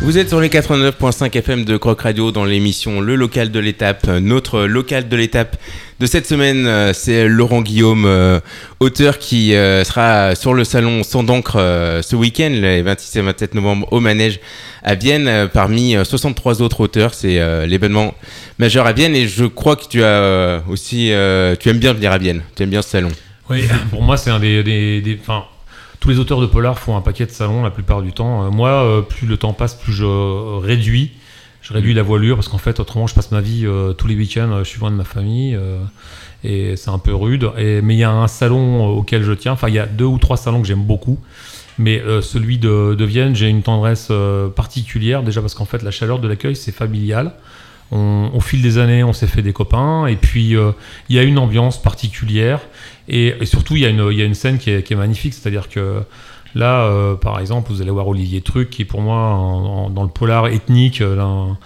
Vous êtes sur les 89.5 FM de Croc Radio dans l'émission Le local de l'étape. Notre local de l'étape de cette semaine, euh, c'est Laurent Guillaume, euh, auteur qui euh, sera sur le salon Sans d'encre ce week-end, les 26 et 27 novembre au Manège à Vienne, parmi euh, 63 autres auteurs. C'est l'événement majeur à Vienne et je crois que tu as aussi, tu aimes bien venir à Vienne. Tu aimes bien ce salon. Oui, pour moi, c'est un des. des, tous les auteurs de polar font un paquet de salons la plupart du temps. Euh, moi, euh, plus le temps passe, plus je réduis. Je réduis la voilure parce qu'en fait, autrement, je passe ma vie euh, tous les week-ends, je suis loin de ma famille et c'est un peu rude. Et, mais il y a un salon auquel je tiens. Enfin, il y a deux ou trois salons que j'aime beaucoup. Mais euh, celui de, de Vienne, j'ai une tendresse euh, particulière, déjà parce qu'en fait, la chaleur de l'accueil, c'est familial. On- au fil des années, on s'est fait des copains, et puis euh, il y a une ambiance particulière, et, surtout il y, a une- scène qui est, magnifique, c'est-à-dire que là, euh, par exemple, vous allez voir Olivier Truc, qui est pour moi dans le polar ethnique euh, l'un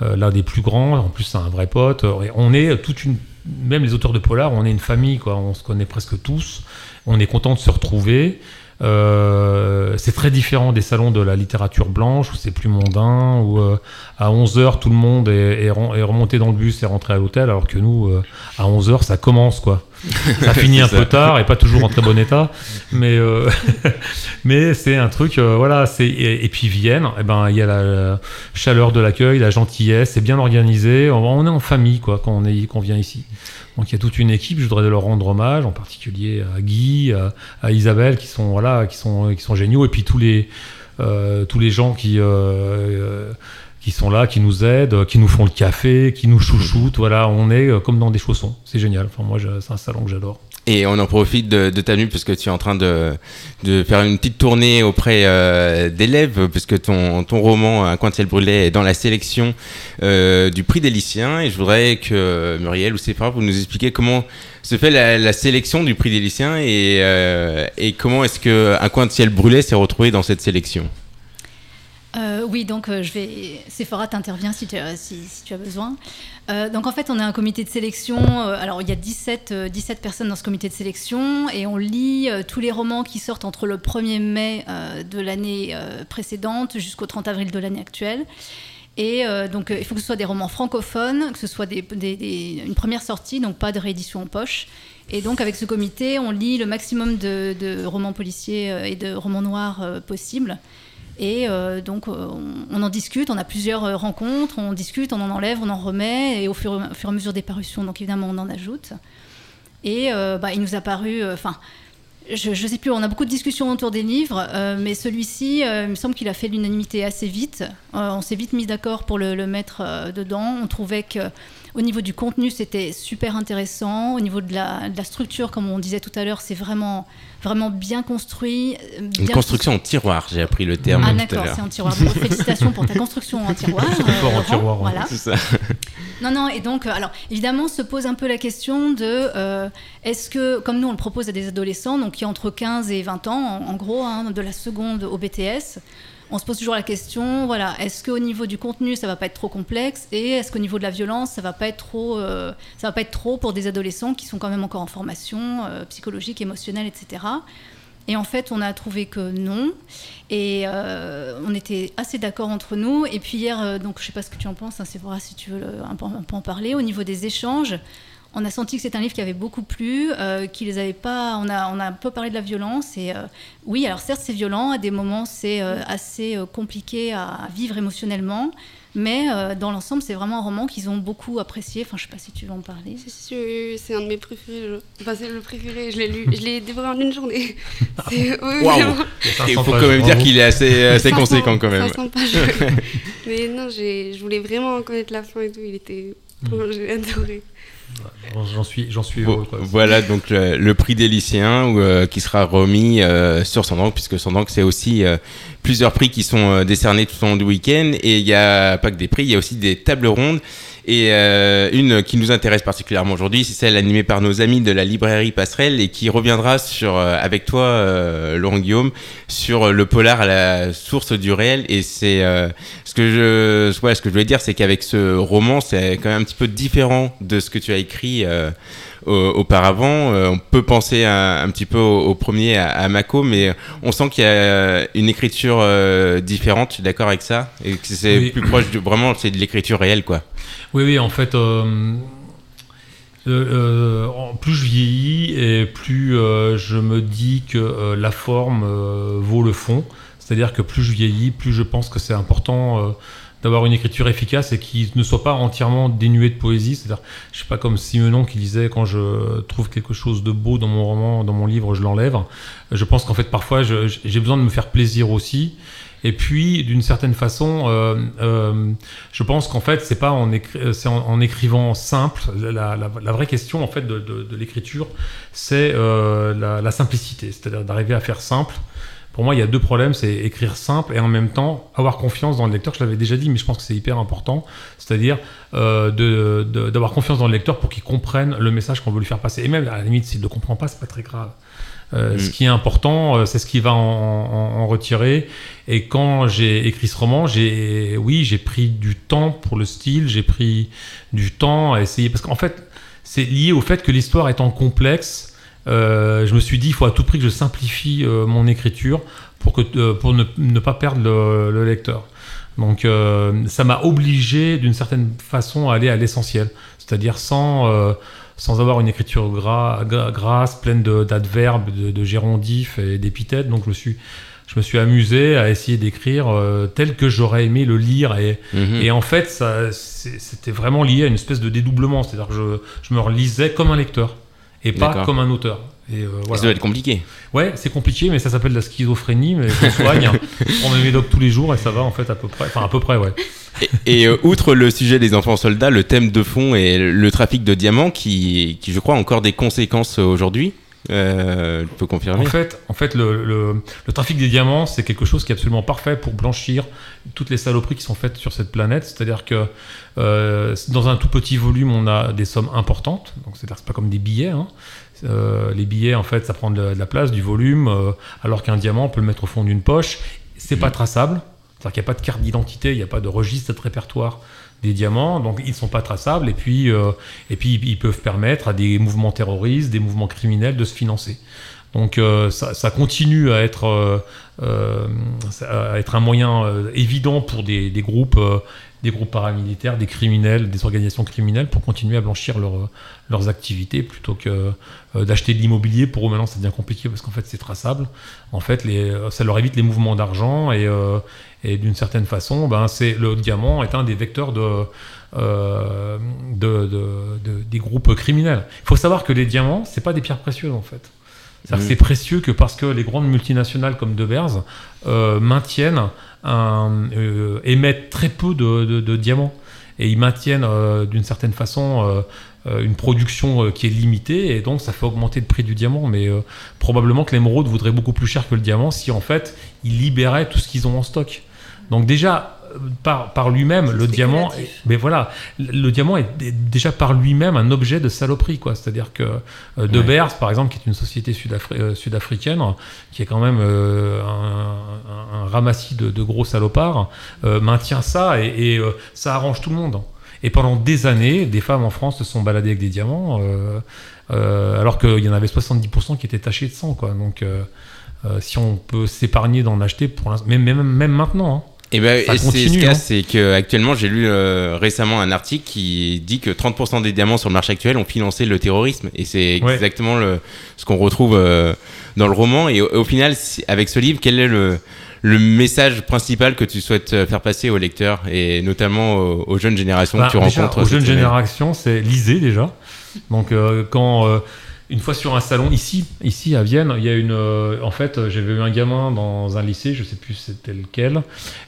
euh, l'un des plus grands. En plus, c'est un vrai pote. Et on est toute une, même les auteurs de polar, on est une famille, quoi. On se connaît presque tous. On est content de se retrouver. Euh, c'est très différent des salons de la littérature blanche où c'est plus mondain, où euh, à 11h tout le monde est, est remonté dans le bus et rentré à l'hôtel, alors que nous, euh, à 11h ça commence quoi. Ça finit un peu tard et pas toujours en très bon état, mais, euh, mais c'est un truc, euh, voilà. c'est- Et, et puis Vienne, eh ben, il y a la, la chaleur de l'accueil, la gentillesse, c'est bien organisé, on, on est en famille quoi, quand on, est, quand on vient ici. Donc il y a toute une équipe, je voudrais leur rendre hommage, en particulier à Guy, à, Isabelle, qui sont voilà, qui sont géniaux, et puis tous les euh, gens qui euh, qui sont là, qui nous aident, qui nous font le café, qui nous chouchoutent. Voilà, on est euh, comme dans des chaussons. C'est génial. Enfin moi, c'est un salon que j'adore. Et on en profite de, de ta venue parce que tu es en train de, de faire une petite tournée auprès euh, d'élèves puisque ton, ton roman Un coin de ciel brûlé est dans la sélection euh, du prix des lycéens et je voudrais que Muriel ou Séphora vous nous expliquiez comment se fait la, la sélection du prix des lycéens et, euh, et comment est-ce que Un coin de ciel brûlé s'est retrouvé dans cette sélection. Euh, oui, donc euh, je vais. Sephora t'intervient si, as- si, tu as besoin. Euh, donc en fait, on a un comité de sélection. euh, alors il y a 17, euh, 17 personnes dans ce comité de sélection et on lit euh, tous les romans qui sortent entre le 1er mai euh, de l'année euh, précédente jusqu'au 30 avril de l'année actuelle. Et euh, donc, euh, il faut que ce soit des romans francophones, que ce soit des, une première sortie, donc pas de réédition en poche. Et donc, avec ce comité, on lit le maximum de, romans policiers euh, et de romans noirs euh, possibles. Et euh, donc, euh, on, en discute, on a plusieurs euh, rencontres, on discute, on en enlève, on en remet, et au fur, et à mesure des parutions, donc évidemment, on en ajoute. Et bah, il nous a paru, enfin, je, je sais plus, on a beaucoup de discussions autour des livres, mais celui-ci, il me semble qu'il a fait l'unanimité assez vite. On s'est vite mis d'accord pour le, mettre dedans. On trouvait que au niveau du contenu, c'était super intéressant. Au niveau de la, de la structure, comme on disait tout à l'heure, c'est vraiment, vraiment bien construit. euh, Une construction en tiroir, j'ai appris le terme ah d'accord, c'est en tiroir. Bon, félicitations pour ta construction en tiroir. Très fort en tiroir. Voilà. C'est ça. Non, non, et donc, euh, alors, évidemment, se pose un peu la question de euh, est-ce que, comme nous, on le propose à des adolescents, donc qui ont entre 15 et 20 ans, en, en gros, hein, de la seconde au BTS, on se pose toujours la question, voilà, est-ce qu'au niveau du contenu, ça va pas être trop complexe et est-ce qu'au niveau de la violence, ça va pas être trop, euh, ça va pas être trop pour des adolescents qui sont quand même encore en formation euh, psychologique, émotionnelle, etc. Et en fait, on a trouvé que non. Et euh, on était assez d'accord entre nous. Et puis hier, donc je sais pas ce que tu en penses, hein, si tu veux un peu en parler. Au niveau des échanges, on a senti que c'est un livre qui avait beaucoup plu, euh, qui les avait pas. On a, on a un peu parlé de la violence. Et euh, oui, alors certes, c'est violent. À des moments, c'est euh, assez euh, compliqué à, vivre émotionnellement. Mais euh, dans l'ensemble, c'est vraiment un roman qu'ils ont beaucoup apprécié. Enfin, je sais pas si tu veux en parler. C'est un de mes préférés. je- Enfin, c'est le préféré. Je l'ai lu, je l'ai dévoré en une journée. C'est-. Il faut quand même dire qu'il est assez, assez 500 conséquent quand même. 500 pages. Mais non, j'ai- je voulais vraiment en connaître la fin et tout. Il était. Mm. J'ai adoré. J'en- J'en suis, j'en suis Vo- heureux. Quoi. Voilà donc le, le prix des lycéens euh, qui sera remis euh, sur Sandank puisque Sandank c'est aussi euh, plusieurs prix qui sont euh, décernés tout au long du week-end et il n'y a pas que des prix, il y a aussi des tables rondes et euh, une qui nous intéresse particulièrement aujourd'hui c'est celle animée par nos amis de la librairie Passerelle et qui reviendra sur euh, avec toi euh, Laurent Guillaume sur le polar à la source du réel. Et c'est ce que je ouais, ce que je voulais dire c'est qu'avec ce roman c'est quand même un petit peu différent de ce que tu as écrit auparavant. Euh, on peut penser un, un petit peu au, au premier à, à Mako, mais on sent qu'il y a une écriture euh, différente. Tu es d'accord avec ça? Et que c'est Oui. plus proche de vraiment c'est de l'écriture réelle, quoi. Oui, oui, en fait, euh, plus je vieillis et plus euh, je me dis que la forme vaut le fond. C'est-à-dire que plus je vieillis, plus je pense que c'est important d'avoir une écriture efficace et qui ne soit pas entièrement dénuée de poésie. C'est-à-dire, je sais pas comme Simenon qui disait quand je trouve quelque chose de beau dans mon roman, dans mon livre, je l'enlève. Je pense qu'en fait parfois j'ai besoin de me faire plaisir aussi. Et puis, d'une certaine façon, euh, euh, je pense qu'en fait, c'est pas en, euh, écrivant simple. La, vraie question en fait de, l'écriture, c'est la simplicité, c'est-à-dire d'arriver à faire simple. Pour moi, il y a deux problèmes, c'est écrire simple et en même temps avoir confiance dans le lecteur. Je l'avais déjà dit, mais je pense que c'est hyper important. C'est-à-dire euh, d'avoir confiance dans le lecteur pour qu'il comprenne le message qu'on veut lui faire passer. Et même à la limite, s'il ne le comprend pas, c'est pas très grave. Euh, Mm. Ce qui est important, euh, c'est ce qu'il va en, en- en retirer. Et quand j'ai écrit ce roman, j'ai, oui, j'ai pris du temps pour le style, j'ai pris du temps à essayer, parce qu'en fait, c'est lié au fait que l'histoire étant complexe, euh, je me suis dit, il faut à tout prix que je simplifie euh, mon écriture pour, que, euh, pour ne, ne pas perdre le, le lecteur. Donc ça m'a obligé d'une certaine façon à aller à l'essentiel, c'est-à-dire sans, sans avoir une écriture gras, gra- grasse, pleine d'adverbes, de, de gérondifs et d'épithètes. Donc je me suis, je me suis amusé à essayer d'écrire euh, tel que j'aurais aimé le lire. Et, Mhm. et en fait, c'était vraiment lié à une espèce de dédoublement, c'est-à-dire que je, je me relisais comme un lecteur et pas comme un auteur. Et, euh, Ça doit être compliqué. Ouais, c'est compliqué, mais ça s'appelle la schizophrénie, mais je soigne. je prends mes médocs tous les jours et ça va en fait à peu près. Enfin, à peu près, ouais. Et euh, outre le sujet des enfants soldats, le thème de fond est le trafic de diamants qui, qui je crois, a encore des conséquences aujourd'hui. Euh, peux confirmer En fait, en fait le, le- le trafic des diamants, c'est quelque chose qui est absolument parfait pour blanchir toutes les saloperies qui sont faites sur cette planète. C'est-à-dire que euh, dans un tout petit volume, on a des sommes importantes. Donc, c'est-à-dire que c'est pas comme des billets. hein. Euh, les billets, en fait, ça prend de, de la place, du volume, euh, alors qu'un diamant, on peut le mettre au fond d'une poche. C'est pas traçable. C'est-à-dire qu'il n'y a pas de carte d'identité, il n'y a pas de registre de répertoire des diamants, donc ils ne sont pas traçables, et puis, euh, et puis ils peuvent permettre à des mouvements terroristes, des mouvements criminels de se financer. Donc euh, ça, continue à être, euh, à être un moyen évident pour des, des groupes, des groupes paramilitaires, des criminels, des organisations criminelles pour continuer à blanchir leur- leurs activités plutôt que euh, d'acheter de l'immobilier. Pour eux maintenant ça devient compliqué parce qu'en fait c'est traçable. En fait les, ça leur évite les mouvements d'argent et, euh, et d'une certaine façon, ben, c'est le diamant est un des vecteurs de, euh, de, de- de- des groupes criminels. Il faut savoir que les diamants, c'est pas des pierres précieuses en fait. Mhm. c'est précieux que parce que les grandes multinationales comme De Beers euh, maintiennent, euh, émettent très peu de, diamants. Et ils maintiennent euh, d'une certaine façon euh, une production qui est limitée et donc ça fait augmenter le prix du diamant. Mais probablement que l'émeraude voudrait beaucoup plus cher que le diamant si en fait ils libéraient tout ce qu'ils ont en stock. Donc déjà, par, par lui-même, le diamant, est- mais voilà, le, diamant est, est déjà par lui-même un objet de saloperie, quoi. C'est-à-dire que euh, De Ouais. Beers, par exemple, qui est une société euh, sud-africaine, qui est quand même euh, un, ramassis de, de gros salopards, euh, maintient ça et, et, euh, ça arrange tout le monde. Et pendant des années, des femmes en France se sont baladées avec des diamants, euh, euh, alors qu'il y en avait 70% qui étaient tachés de sang, quoi. Donc, euh, euh, si on peut s'épargner d'en acheter, pour même, même maintenant, hein. Et ben, et c'est continue, ce hein. c'est que actuellement j'ai lu euh, récemment un article qui dit que 30% des diamants sur le marché actuel ont financé le terrorisme et c'est Ouais. exactement le, ce qu'on retrouve euh, dans le roman et au, au final si- avec ce livre quel est le le message principal que tu souhaites euh, faire passer aux lecteurs et notamment aux, aux jeunes générations Bah, que tu déjà, rencontres aux jeunes générations, c'est lisez déjà. Donc euh, quand euh, une fois sur un salon ici, ici à Vienne, il y a une. euh, en fait, euh, j'avais eu un gamin dans un lycée, je sais plus c'était lequel,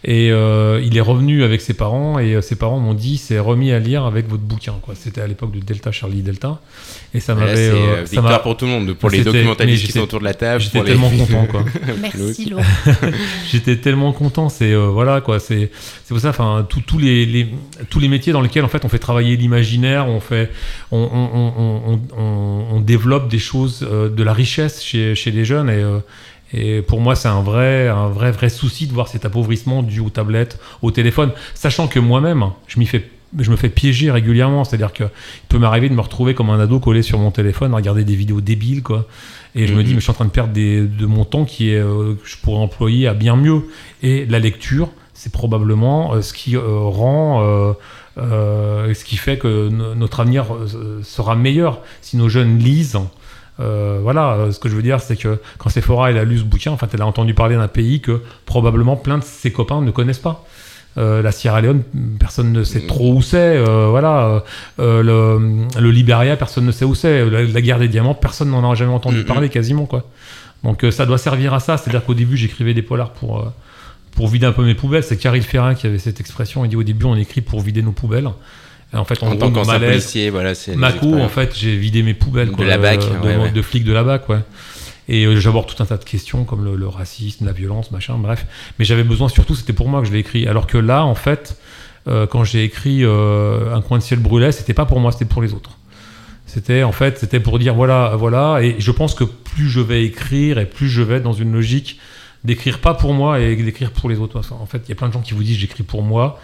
et euh, il est revenu avec ses parents et euh, ses parents m'ont dit c'est remis à lire avec votre bouquin. Quoi. C'était à l'époque du Delta Charlie Delta, et ça m'avait. c'est, euh, euh, ça m'a- pour tout le monde, pour les documentalistes qui sont autour de la table, J'étais pour les- tellement content quoi. Merci Laurent. J'étais tellement content. C'est euh, voilà quoi. C'est c'est pour ça. Enfin, tous tous les, les- tous les métiers dans lesquels en fait on fait travailler l'imaginaire, on fait, on, on, on, on- on- on développe des choses, euh, de la richesse chez, chez les jeunes et euh, et pour moi, c'est un vrai, un vrai, vrai souci de voir cet appauvrissement dû aux tablettes, au téléphone, sachant que moi-même, je m'y fais, je me fais piéger régulièrement. C'est-à-dire que il peut m'arriver de me retrouver comme un ado collé sur mon téléphone, à regarder des vidéos débiles, quoi. Et je me dis, mais je suis en train de perdre des- de mon temps qui est, euh, que je pourrais employer à bien mieux. Et la lecture, c'est probablement euh, ce qui euh, rend, euh, ce qui fait que no- notre avenir euh, sera meilleur si nos jeunes lisent. Euh, voilà, ce que je veux dire, c'est que quand Sephora elle a lu ce bouquin, en fait, elle a entendu parler d'un pays que probablement plein de ses copains ne connaissent pas. Euh, la Sierra Leone, personne ne sait trop où c'est. euh, voilà, euh, le, le Liberia, personne ne sait où c'est. La, la guerre des diamants, personne n'en a jamais entendu parler quasiment quoi. Donc ça doit servir à ça. C'est-à-dire qu'au début, j'écrivais des polars pour pour vider un peu mes poubelles. C'est Caril Ferrin qui avait cette expression. Il dit au début, on écrit pour vider nos poubelles. Et en fait, en, En gros, tant qu'ancien policier, voilà, c'est en fait, j'ai vidé mes poubelles. De la BAC, euh, de, ouais, ouais. de flics de la BAC, ouais. Et euh, j'aborde tout un tas de questions comme le, le racisme, la violence, machin, bref. Mais j'avais besoin, surtout, c'était pour moi que je l'ai écrit. Alors que là, en fait, euh, quand j'ai écrit euh, Un coin de ciel brûlait, c'était pas pour moi, c'était pour les autres. C'était en fait, c'était pour dire voilà, voilà. Et je pense que plus je vais écrire et plus je vais être dans une logique d'écrire pas pour moi et d'écrire pour les autres. En fait, il y a plein de gens qui vous disent j'écris pour moi.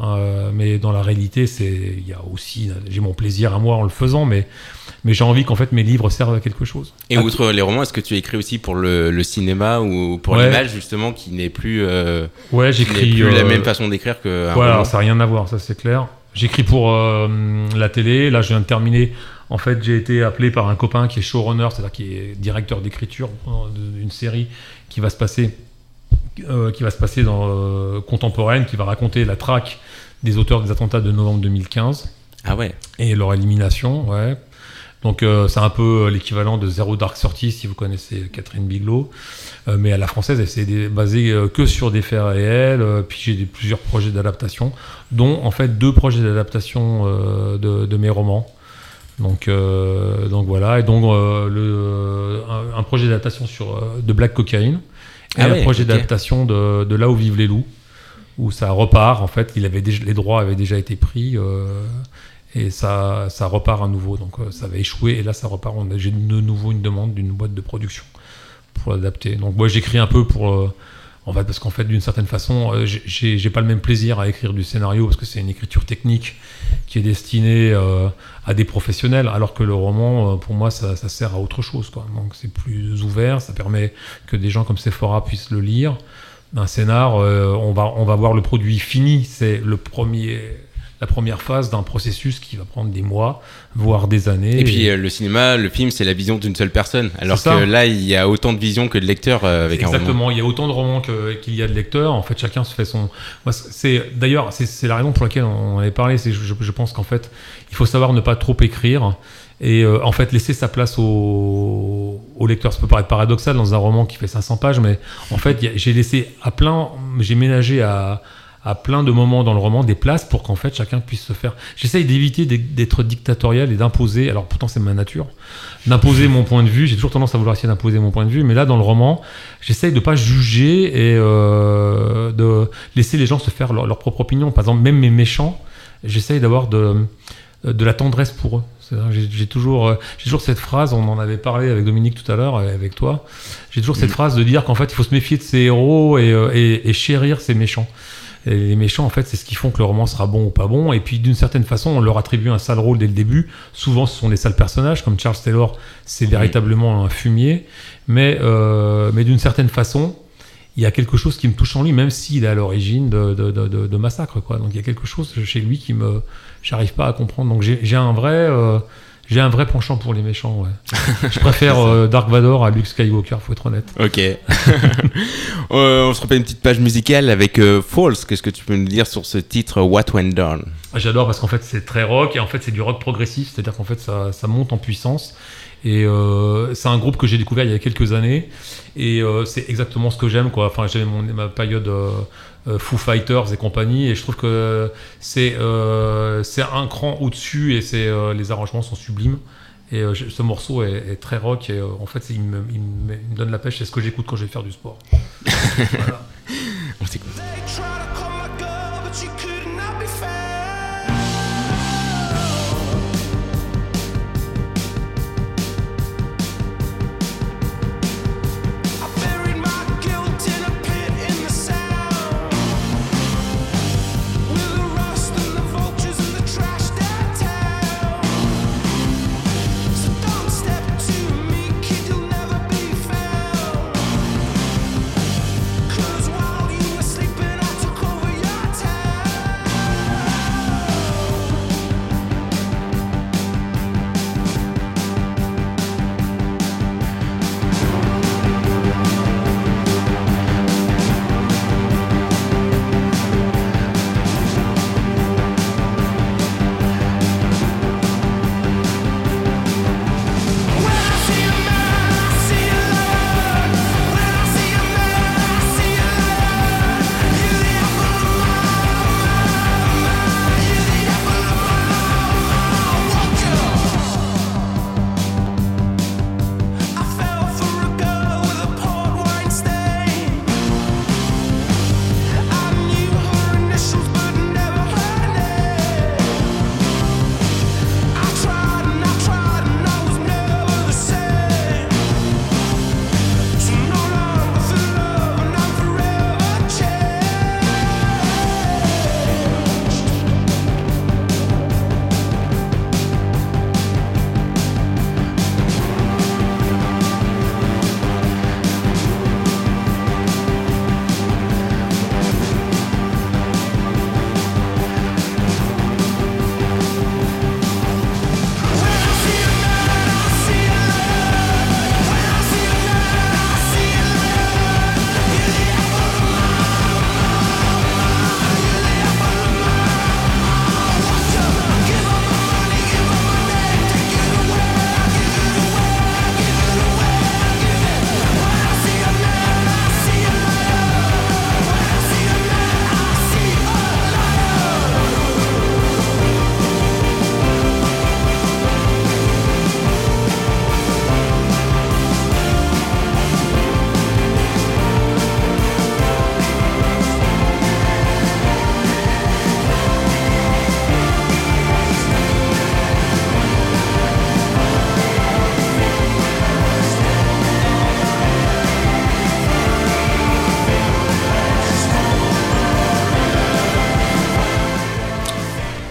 Euh, mais dans la réalité, c'est il y a aussi j'ai mon plaisir à moi en le faisant, mais mais j'ai envie qu'en fait mes livres servent à quelque chose. Et outre les romans, est-ce que tu écris aussi pour le, le cinéma ou pour Ouais. l'image justement qui n'est plus, euh, Ouais, j'écris plus la euh, même façon d'écrire que Voilà, roman? ça n'a rien à voir, ça c'est clair. J'écris pour la télé. Là, je viens de terminer. En fait, j'ai été appelé par un copain qui est showrunner, c'est-à-dire qui est directeur d'écriture d'une série qui va se passer, euh, qui va se passer dans euh, contemporaine, qui va raconter la traque des auteurs des attentats de novembre 2015 Ah ouais. et leur élimination, ouais. Donc euh, c'est un peu l'équivalent de Zero Dark Thirty si vous connaissez Catherine Bigelow, Euh, mais à la française elle s'est basée que sur des faits réels. euh, puis j'ai plusieurs projets d'adaptation, dont en fait deux projets d'adaptation de, de mes romans. Donc, euh, donc voilà, et donc euh, le, un, un projet d'adaptation sur euh, de Black Cocaine et Ah un ouais, projet d'adaptation de, de Là où vivent les loups, où ça repart. En fait, il avait déjà, les droits avaient déjà été pris euh, et ça, ça repart à nouveau. Donc euh, ça avait échoué et là ça repart. J'ai de nouveau une demande d'une boîte de production pour l'adapter. Donc moi j'écris un peu pour. En fait, parce qu'en fait, d'une certaine façon, euh, j'ai- pas le même plaisir à écrire du scénario parce que c'est une écriture technique qui est destinée euh, à des professionnels, alors que le roman, euh, pour moi, ça, ça sert à autre chose. Quoi. Donc c'est plus ouvert, ça permet que des gens comme Sephora puissent le lire. Un scénar, on, va, on va voir le produit fini, c'est le premier, la première phase d'un processus qui va prendre des mois, voire des années. Et puis euh, le cinéma, le film, c'est la vision d'une seule personne. Alors que là, il y a autant de visions que de lecteurs euh, avec un roman. Exactement, il y a autant de romans qu'il y a de lecteurs. En fait, chacun se fait son. C'est d'ailleurs c'est la raison pour laquelle on avait parlé. C'est je, je pense qu'en fait, il faut savoir ne pas trop écrire et euh, en fait laisser sa place au, au lecteur. Ça peut paraître paradoxal dans un roman qui fait 500 pages, mais en fait, j'ai laissé à plein, j'ai ménagé à à plein de moments dans le roman des places pour qu'en fait chacun puisse se faire. J'essaye d'éviter d'être- dictatorial et d'imposer. Alors pourtant c'est ma nature d'imposer mon point de vue. J'ai toujours tendance à vouloir essayer d'imposer mon point de vue, mais là dans le roman, j'essaye de pas juger et euh, de laisser les gens se faire leur, leur propre opinion. Par exemple, même mes méchants, j'essaye d'avoir de de la tendresse pour eux. J'ai toujours, euh, toujours cette phrase, on en avait parlé avec Dominique tout à l'heure, et avec toi. J'ai toujours cette phrase de dire qu'en fait, il faut se méfier de ses héros et, euh, et- et chérir ses méchants. Et les méchants, en fait, c'est ce qui font que le roman sera bon ou pas bon. Et puis, d'une certaine façon, on leur attribue un sale rôle dès le début. Souvent, ce sont des sales personnages, comme Charles Taylor, c'est véritablement un fumier. Mais, euh, mais d'une certaine façon, il y a quelque chose qui me touche en lui, même s'il est à l'origine de, de, de, de- de massacres. Quoi. Donc, il y a quelque chose chez lui qui me, j'arrive pas à comprendre. Donc, j'ai j'ai un vrai, euh, j'ai un vrai penchant pour les méchants. Ouais. Je préfère euh, Dark Vador à Luke Skywalker, faut être honnête. Ok. Euh, on se refait une petite page musicale avec euh, False. Qu'est-ce que tu peux nous dire sur ce titre What Went Down? Ah, J'adore parce qu'en fait c'est très rock et en fait c'est du rock progressif, c'est-à-dire qu'en fait ça, ça monte en puissance. Et euh, c'est un groupe que j'ai découvert il y a quelques années et euh, c'est exactement ce que j'aime quoi. Enfin mon ma période euh, Foo Fighters et compagnie et je trouve que c'est c'est un cran au-dessus et c'est les arrangements sont sublimes. Et ce morceau est, est très rock et en fait c'est- il me, il me- il me donne la pêche. C'est ce que j'écoute quand je vais faire du sport. Voilà.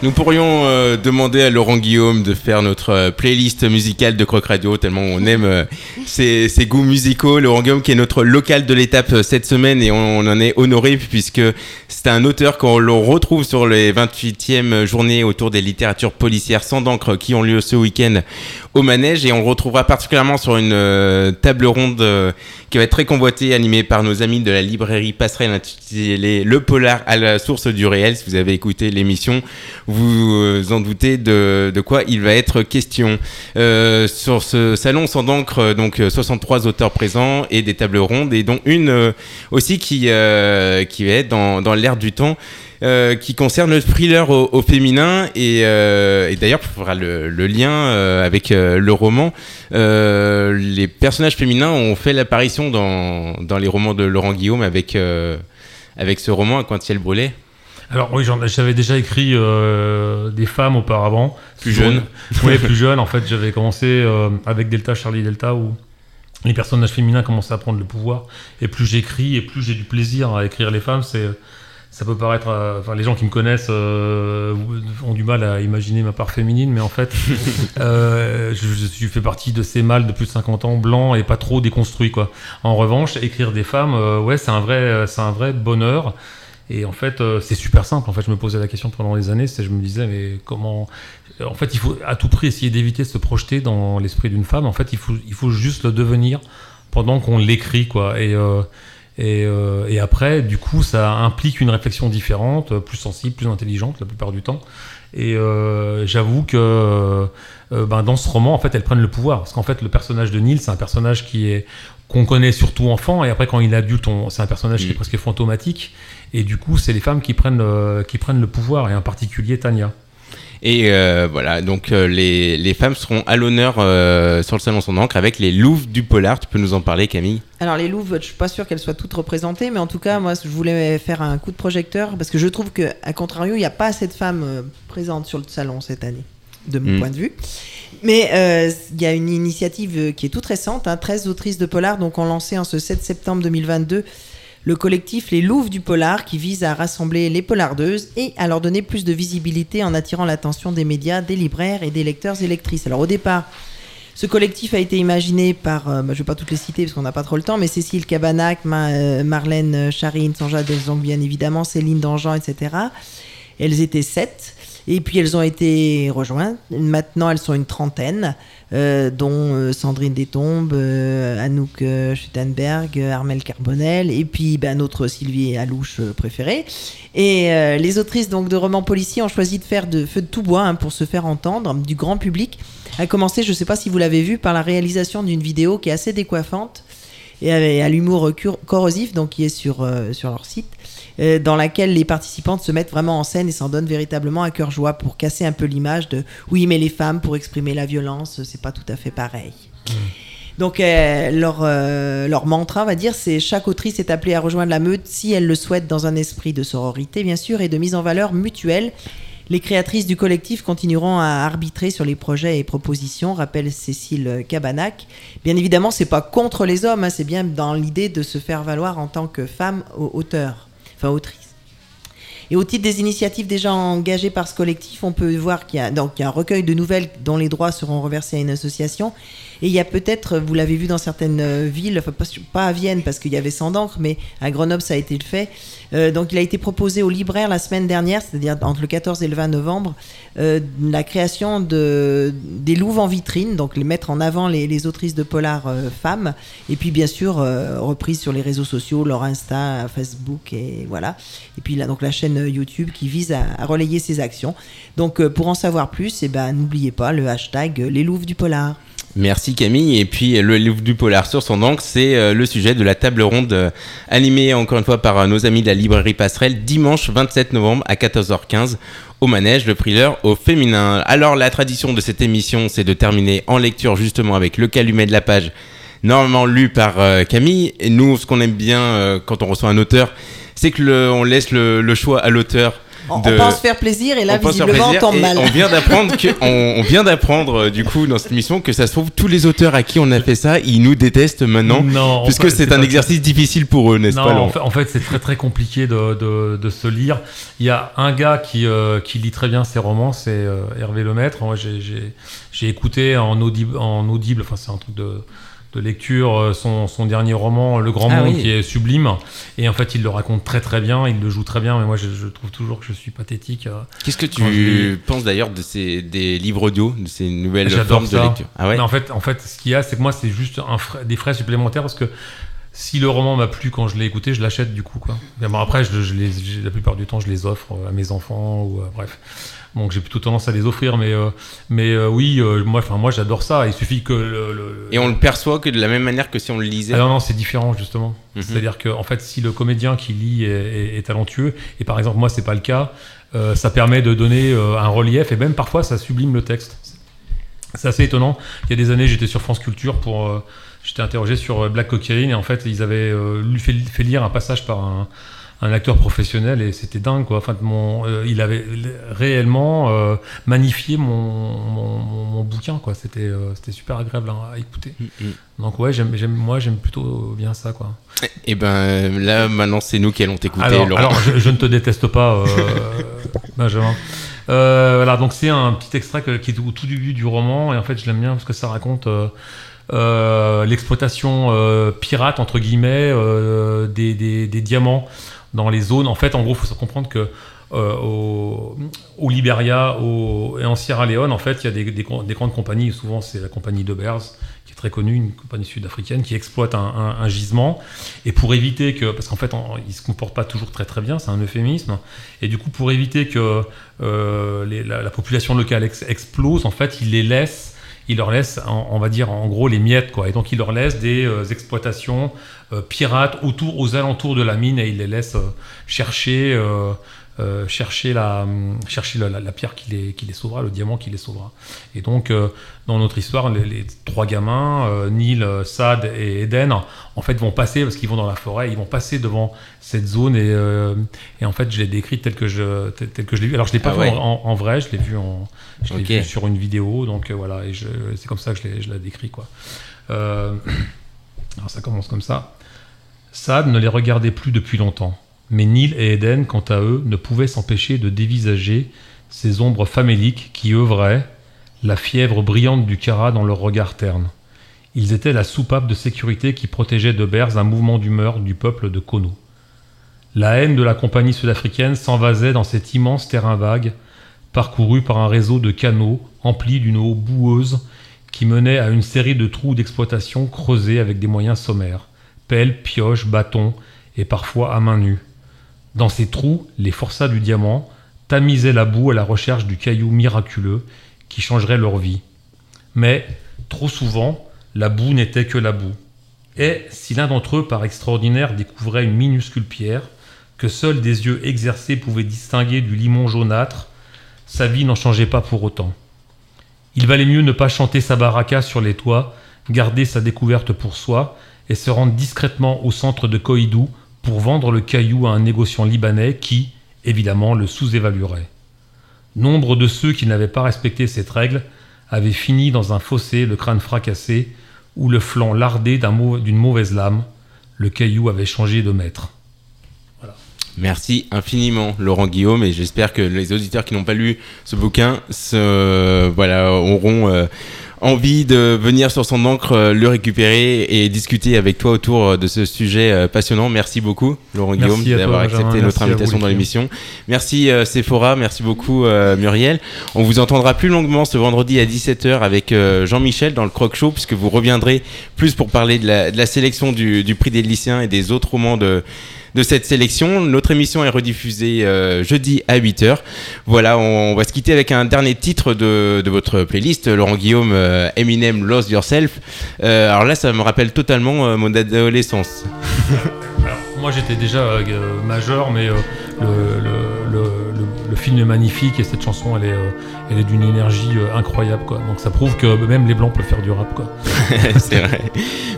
Nous pourrions euh, demander à Laurent Guillaume de faire notre euh, playlist musicale de Croc Radio, tellement on aime euh, ses, ses goûts musicaux. Laurent Guillaume qui est notre local de l'étape euh, cette semaine et on, on en est honoré puisque c'est un auteur qu'on l'on retrouve sur les 28e journées autour des littératures policières sans d'encre qui ont lieu ce week-end au manège et on le retrouvera particulièrement sur une euh, table ronde euh, qui va être très convoitée animée par nos amis de la librairie Passerelle intitulée Le Polar à la source du réel. Si vous avez écouté l'émission, vous euh, en doutez de, de quoi il va être question. Euh, sur ce salon sans d'encre, donc euh, 63 auteurs présents et des tables rondes et dont une aussi qui, qui va être dans, dans l'air du temps. Euh, qui concerne le thriller au, au féminin et, euh, et d'ailleurs il faudra le, le lien euh, avec le roman. Les personnages féminins ont fait l'apparition dans, dans les romans de Laurent Guillaume avec, avec ce roman à Cointiel Brûlé. Alors oui, j'avais déjà écrit euh, des femmes auparavant. Plus jeunes. Oui, plus jeunes. En fait, j'avais commencé euh, avec Delta, Charlie Delta, où les personnages féminins commençaient à prendre le pouvoir. Et plus j'écris, et plus j'ai du plaisir à écrire les femmes. C'est, ça peut paraître, euh, enfin, les gens qui me connaissent euh, ont du mal à imaginer ma part féminine, mais en fait, euh, je, fait partie de ces mâles de plus de 50 ans, blancs et pas trop déconstruits, quoi. En revanche, écrire des femmes, ouais, c'est un vrai, c'est un vrai bonheur. Et en fait, c'est super simple. En fait, je me posais la question pendant des années. c'est- Je me disais, mais comment En fait, il faut à tout prix essayer d'éviter de se projeter dans l'esprit d'une femme. En fait, il faut, il faut juste le devenir pendant qu'on l'écrit, quoi. Et et, euh, et après, du coup, ça implique une réflexion différente, euh, plus sensible, plus intelligente la plupart du temps. Et euh, j'avoue que euh, ben, dans ce roman, en fait, elles prennent le pouvoir. Parce qu'en fait, le personnage de Neil, c'est un personnage qui est qu'on connaît surtout enfant, et après, quand il est adulte, c'est un personnage qui est presque fantomatique. Et du coup, c'est les femmes qui prennent, qui prennent le pouvoir, et en particulier Tania. Et euh, voilà, donc euh, les, les femmes seront à l'honneur euh, sur le salon sans encre avec les louves du polar. Tu peux nous en parler, Camille? Alors les louves, je suis pas sûre qu'elles soient toutes représentées, mais en tout cas, moi, je voulais faire un coup de projecteur parce que je trouve que, à contrario, il n'y a pas assez de femmes présentes sur le salon cette année, de mon Mm. point de vue. Mais il y a une initiative qui est toute récente. Hein, 13 autrices de polar donc ont lancé en ce 7 septembre 2022 le collectif Les Louves du Polar qui vise à rassembler les polardeuses et à leur donner plus de visibilité en attirant l'attention des médias, des libraires et des lecteurs et lectrices. Alors au départ, ce collectif a été imaginé par, euh, bah, je ne vais pas toutes les citer parce qu'on n'a pas trop le temps, mais Cécile Cabanac, euh, Marlène Charine, Sanja Delzong bien évidemment, Céline Dangean, etc. Elles étaient sept. Et puis elles ont été rejointes. Maintenant, elles sont une trentaine, euh, dont euh, Sandrine Détombe, euh, Anouk euh, Schuttenberg, Armel Carbonel, et puis ben, notre Sylvie Alouche préférée. Et les autrices donc de romans policiers ont choisi de faire de feu de tout bois hein, pour se faire entendre du grand public. A commencer, je ne sais pas si vous l'avez vu, par la réalisation d'une vidéo qui est assez décoiffante et à, à l'humour corrosif, donc qui est sur, sur leur site, euh, dans laquelle les participantes se mettent vraiment en scène et s'en donnent véritablement à cœur joie pour casser un peu l'image de oui, mais les femmes pour exprimer la violence, c'est pas tout à fait pareil. Donc euh, leur, euh, leur mantra, on va dire, c'est chaque autrice est appelée à rejoindre la meute si elle le souhaite dans un esprit de sororité, bien sûr, et de mise en valeur mutuelle. Les créatrices du collectif continueront à arbitrer sur les projets et propositions, rappelle Cécile Cabanac. Bien évidemment, c'est pas contre les hommes, hein, c'est bien dans l'idée de se faire valoir en tant que femme au- auteur, enfin autrice. Et au titre des initiatives déjà engagées par ce collectif, on peut voir qu'il y a donc y a un recueil de nouvelles dont les droits seront reversés à une association. Et il y a peut-être, vous l'avez vu dans certaines euh, villes, enfin, pas, à Vienne parce qu'il y avait 100 d'encre, mais à Grenoble ça a été le fait. Euh, donc il a été proposé aux libraires la semaine dernière, c'est-à-dire entre le 14 et le 20 novembre, euh, la création de, des louves en vitrine, donc les mettre en avant les, autrices de polar femmes, et puis bien sûr reprise sur les réseaux sociaux, leur Insta, Facebook, et voilà. Et puis là, donc la chaîne YouTube qui vise à, relayer ces actions. Donc pour en savoir plus, eh ben, n'oubliez pas le hashtag les louves du polar. Merci Camille. Et puis le livre du polar sur son encre, c'est euh, le sujet de la table ronde euh, animée encore une fois par euh, nos amis de la librairie Passerelle dimanche 27 novembre à 14h15 au manège, le thriller au féminin. Alors la tradition de cette émission, c'est de terminer en lecture justement avec le calumet de la page, normalement lu par Camille. Et nous, ce qu'on aime bien quand on reçoit un auteur, c'est que le- on laisse le choix à l'auteur On, on de- pense faire plaisir et là, on visiblement, on tombe mal. On vient d'apprendre que, on, on vient d'apprendre euh, du coup dans cette émission que ça se trouve tous les auteurs à qui on a fait ça, ils nous détestent maintenant, Non, en puisque fait, c'est c'est un exercice difficile pour eux, n'est-ce Non, pas en Laurent fait, en fait, c'est très très compliqué de, de, de se lire. Il y a un gars qui, euh, qui lit très bien ses romans, c'est euh, Hervé Lemaître. Moi, j'ai- j'ai j'ai écouté en audible, en audible, enfin c'est un truc de, de lecture, euh, son, son dernier roman, Le Grand Ah Monde, oui. qui est sublime. Et en fait, il le raconte très très bien, il le joue très bien, mais moi, je, je trouve toujours que je suis pathétique. euh, Qu'est-ce que tu penses d'ailleurs de ces des livres audio, de ces nouvelles J'adore formes de lecture Ah ouais. En fait, en fait, ce qu'il y a, c'est que moi, c'est juste un frais- des frais supplémentaires parce que si le roman m'a plu quand je l'ai écouté, je l'achète du coup. Quoi. Bon, après, je, je les, j'ai- la plupart du temps, je les offre euh, à mes enfants ou euh, bref. Donc j'ai plutôt tendance à les offrir, mais euh, mais euh, oui, euh, moi, enfin moi, j'adore ça. Il suffit que le, le- Et on le perçoit que de la même manière que si on le lisait. ah non, non, c'est différent justement. Mhm. C'est-à-dire que en fait, si le comédien qui lit est, est- est talentueux, et par exemple moi c'est pas le cas, ça permet de donner un relief et même parfois ça sublime le texte. C'est assez étonnant. Il y a des années, j'étais sur France Culture pour, j'étais interrogé sur Black Cocaine et en fait ils avaient lui fait, fait lire un passage par un, un acteur professionnel et c'était dingue quoi. Enfin, mon, euh, il avait réellement euh, magnifié mon, mon, mon- mon bouquin quoi. C'était euh, c'était super agréable à, à écouter. Donc ouais, j'aime, j'aime, moi j'aime plutôt bien ça quoi. Et ben là maintenant c'est nous qui allons t'écouter, Alors, Laurent. alors, je, je ne te déteste pas, Benjamin. Voilà, donc c'est un petit extrait que- qui est au tout début du roman, et en fait je l'aime bien parce que ça raconte l'exploitation pirate, entre guillemets, des, des- des diamants dans les zones. En fait, en gros, il faut comprendre que euh, au, Liberia au, et en Sierra Leone, en fait, il y a des, des, des grandes compagnies, souvent c'est la compagnie de Bears, qui est très connue, une compagnie sud-africaine, qui exploite un, gisement. Et pour éviter que, parce qu'en fait, ils se comportent pas toujours très très bien, c'est un euphémisme. Et du coup, pour éviter que euh, la, la population locale ex- explose, en fait, ils les laissent, ils leur laissent, en- on va dire, en gros, les miettes, quoi. Et donc, ils leur laissent des euh, exploitations euh, pirates autour, aux alentours de la mine, et ils les laissent euh, chercher. Euh, euh, chercher la, hum, chercher la, la- la pierre qui les, qui les sauvera, le diamant qui les sauvera. Et donc, euh, dans notre histoire, les, les trois gamins, euh, Neil, euh, Sad et Eden, en fait, vont passer, parce qu'ils vont dans la forêt, ils vont passer devant cette zone, et, euh, et en fait, je l'ai décrite telle que je, telle, telle que je l'ai vu. Alors, je l'ai pas Ah vu ouais. en, en vrai, je l'ai vu, en, je l'ai Ok. vu sur une vidéo, donc euh, voilà, et c'est comme ça que je l'ai, je l'ai décrit, quoi. Euh, alors, ça commence comme ça. Sad ne les regardait plus depuis longtemps, mais Neil et Eden, quant à eux, ne pouvaient s'empêcher de dévisager ces ombres faméliques qui œuvraient, la fièvre brillante du Kara dans leur regard terne. Ils étaient la soupape de sécurité qui protégeait de Beers un mouvement d'humeur du peuple de Kono. La haine de la compagnie sud-africaine s'envasait dans cet immense terrain vague, parcouru par un réseau de canaux emplis d'une eau boueuse qui menait à une série de trous d'exploitation creusés avec des moyens sommaires pelles, pioches, bâtons et parfois à main nue. Dans ces trous, les forçats du diamant tamisaient la boue à la recherche du caillou miraculeux qui changerait leur vie. Mais, trop souvent, la boue n'était que la boue. Et si l'un d'entre eux, par extraordinaire, découvrait une minuscule pierre, que seuls des yeux exercés pouvaient distinguer du limon jaunâtre, sa vie n'en changeait pas pour autant. Il valait mieux ne pas chanter sa baraka sur les toits, garder sa découverte pour soi, et se rendre discrètement au centre de Koidou pour vendre le caillou à un négociant libanais qui, évidemment, le sous-évaluerait. Nombre de ceux qui n'avaient pas respecté cette règle avaient fini dans un fossé, le crâne fracassé, ou le flanc lardé d'une mauvaise lame. Le caillou avait changé de maître. Merci infiniment Laurent Guillaume et j'espère que les auditeurs qui n'ont pas lu ce bouquin voilà, auront euh, envie de venir sur son encre euh, le récupérer et discuter avec toi autour euh, de ce sujet euh, passionnant. Merci beaucoup Laurent Merci Guillaume d'avoir accepté notre vous, invitation dans l'émission. Merci euh, Sephora, merci beaucoup euh, Muriel. On vous entendra plus longuement ce vendredi à 17h avec euh, Jean-Michel dans le Croc Show puisque vous reviendrez plus pour parler de la, de la sélection du, du prix des lycéens et des autres romans de de cette sélection. Notre émission est rediffusée euh, jeudi à 8h. Voilà, on, va se quitter avec un dernier titre de, votre playlist, Laurent Guillaume, euh, Eminem, Lost Yourself. Euh, alors là, ça me rappelle totalement mon adolescence. Alors, moi j'étais déjà majeur, mais le film est magnifique et cette chanson, elle est, euh, elle est d'une énergie euh, incroyable, quoi. Donc ça prouve que même les blancs peuvent faire du rap, quoi. c'est vrai.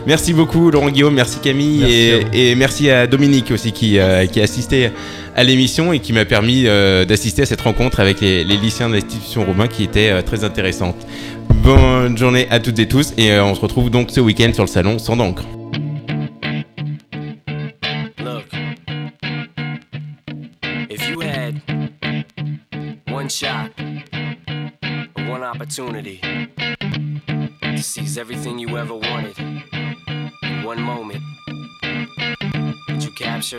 Merci beaucoup Laurent Guillaume, merci Camille Merci et, merci à Dominique aussi qui, euh, qui a assisté à l'émission et qui m'a permis euh, d'assister à cette rencontre avec les, les lycéens de l'institution Romain qui était euh, très intéressante. Bonne journée à toutes et tous et euh, on se retrouve donc ce week-end sur le salon sans d'encre. Opportunity to seize everything you ever wanted in one moment, did you capture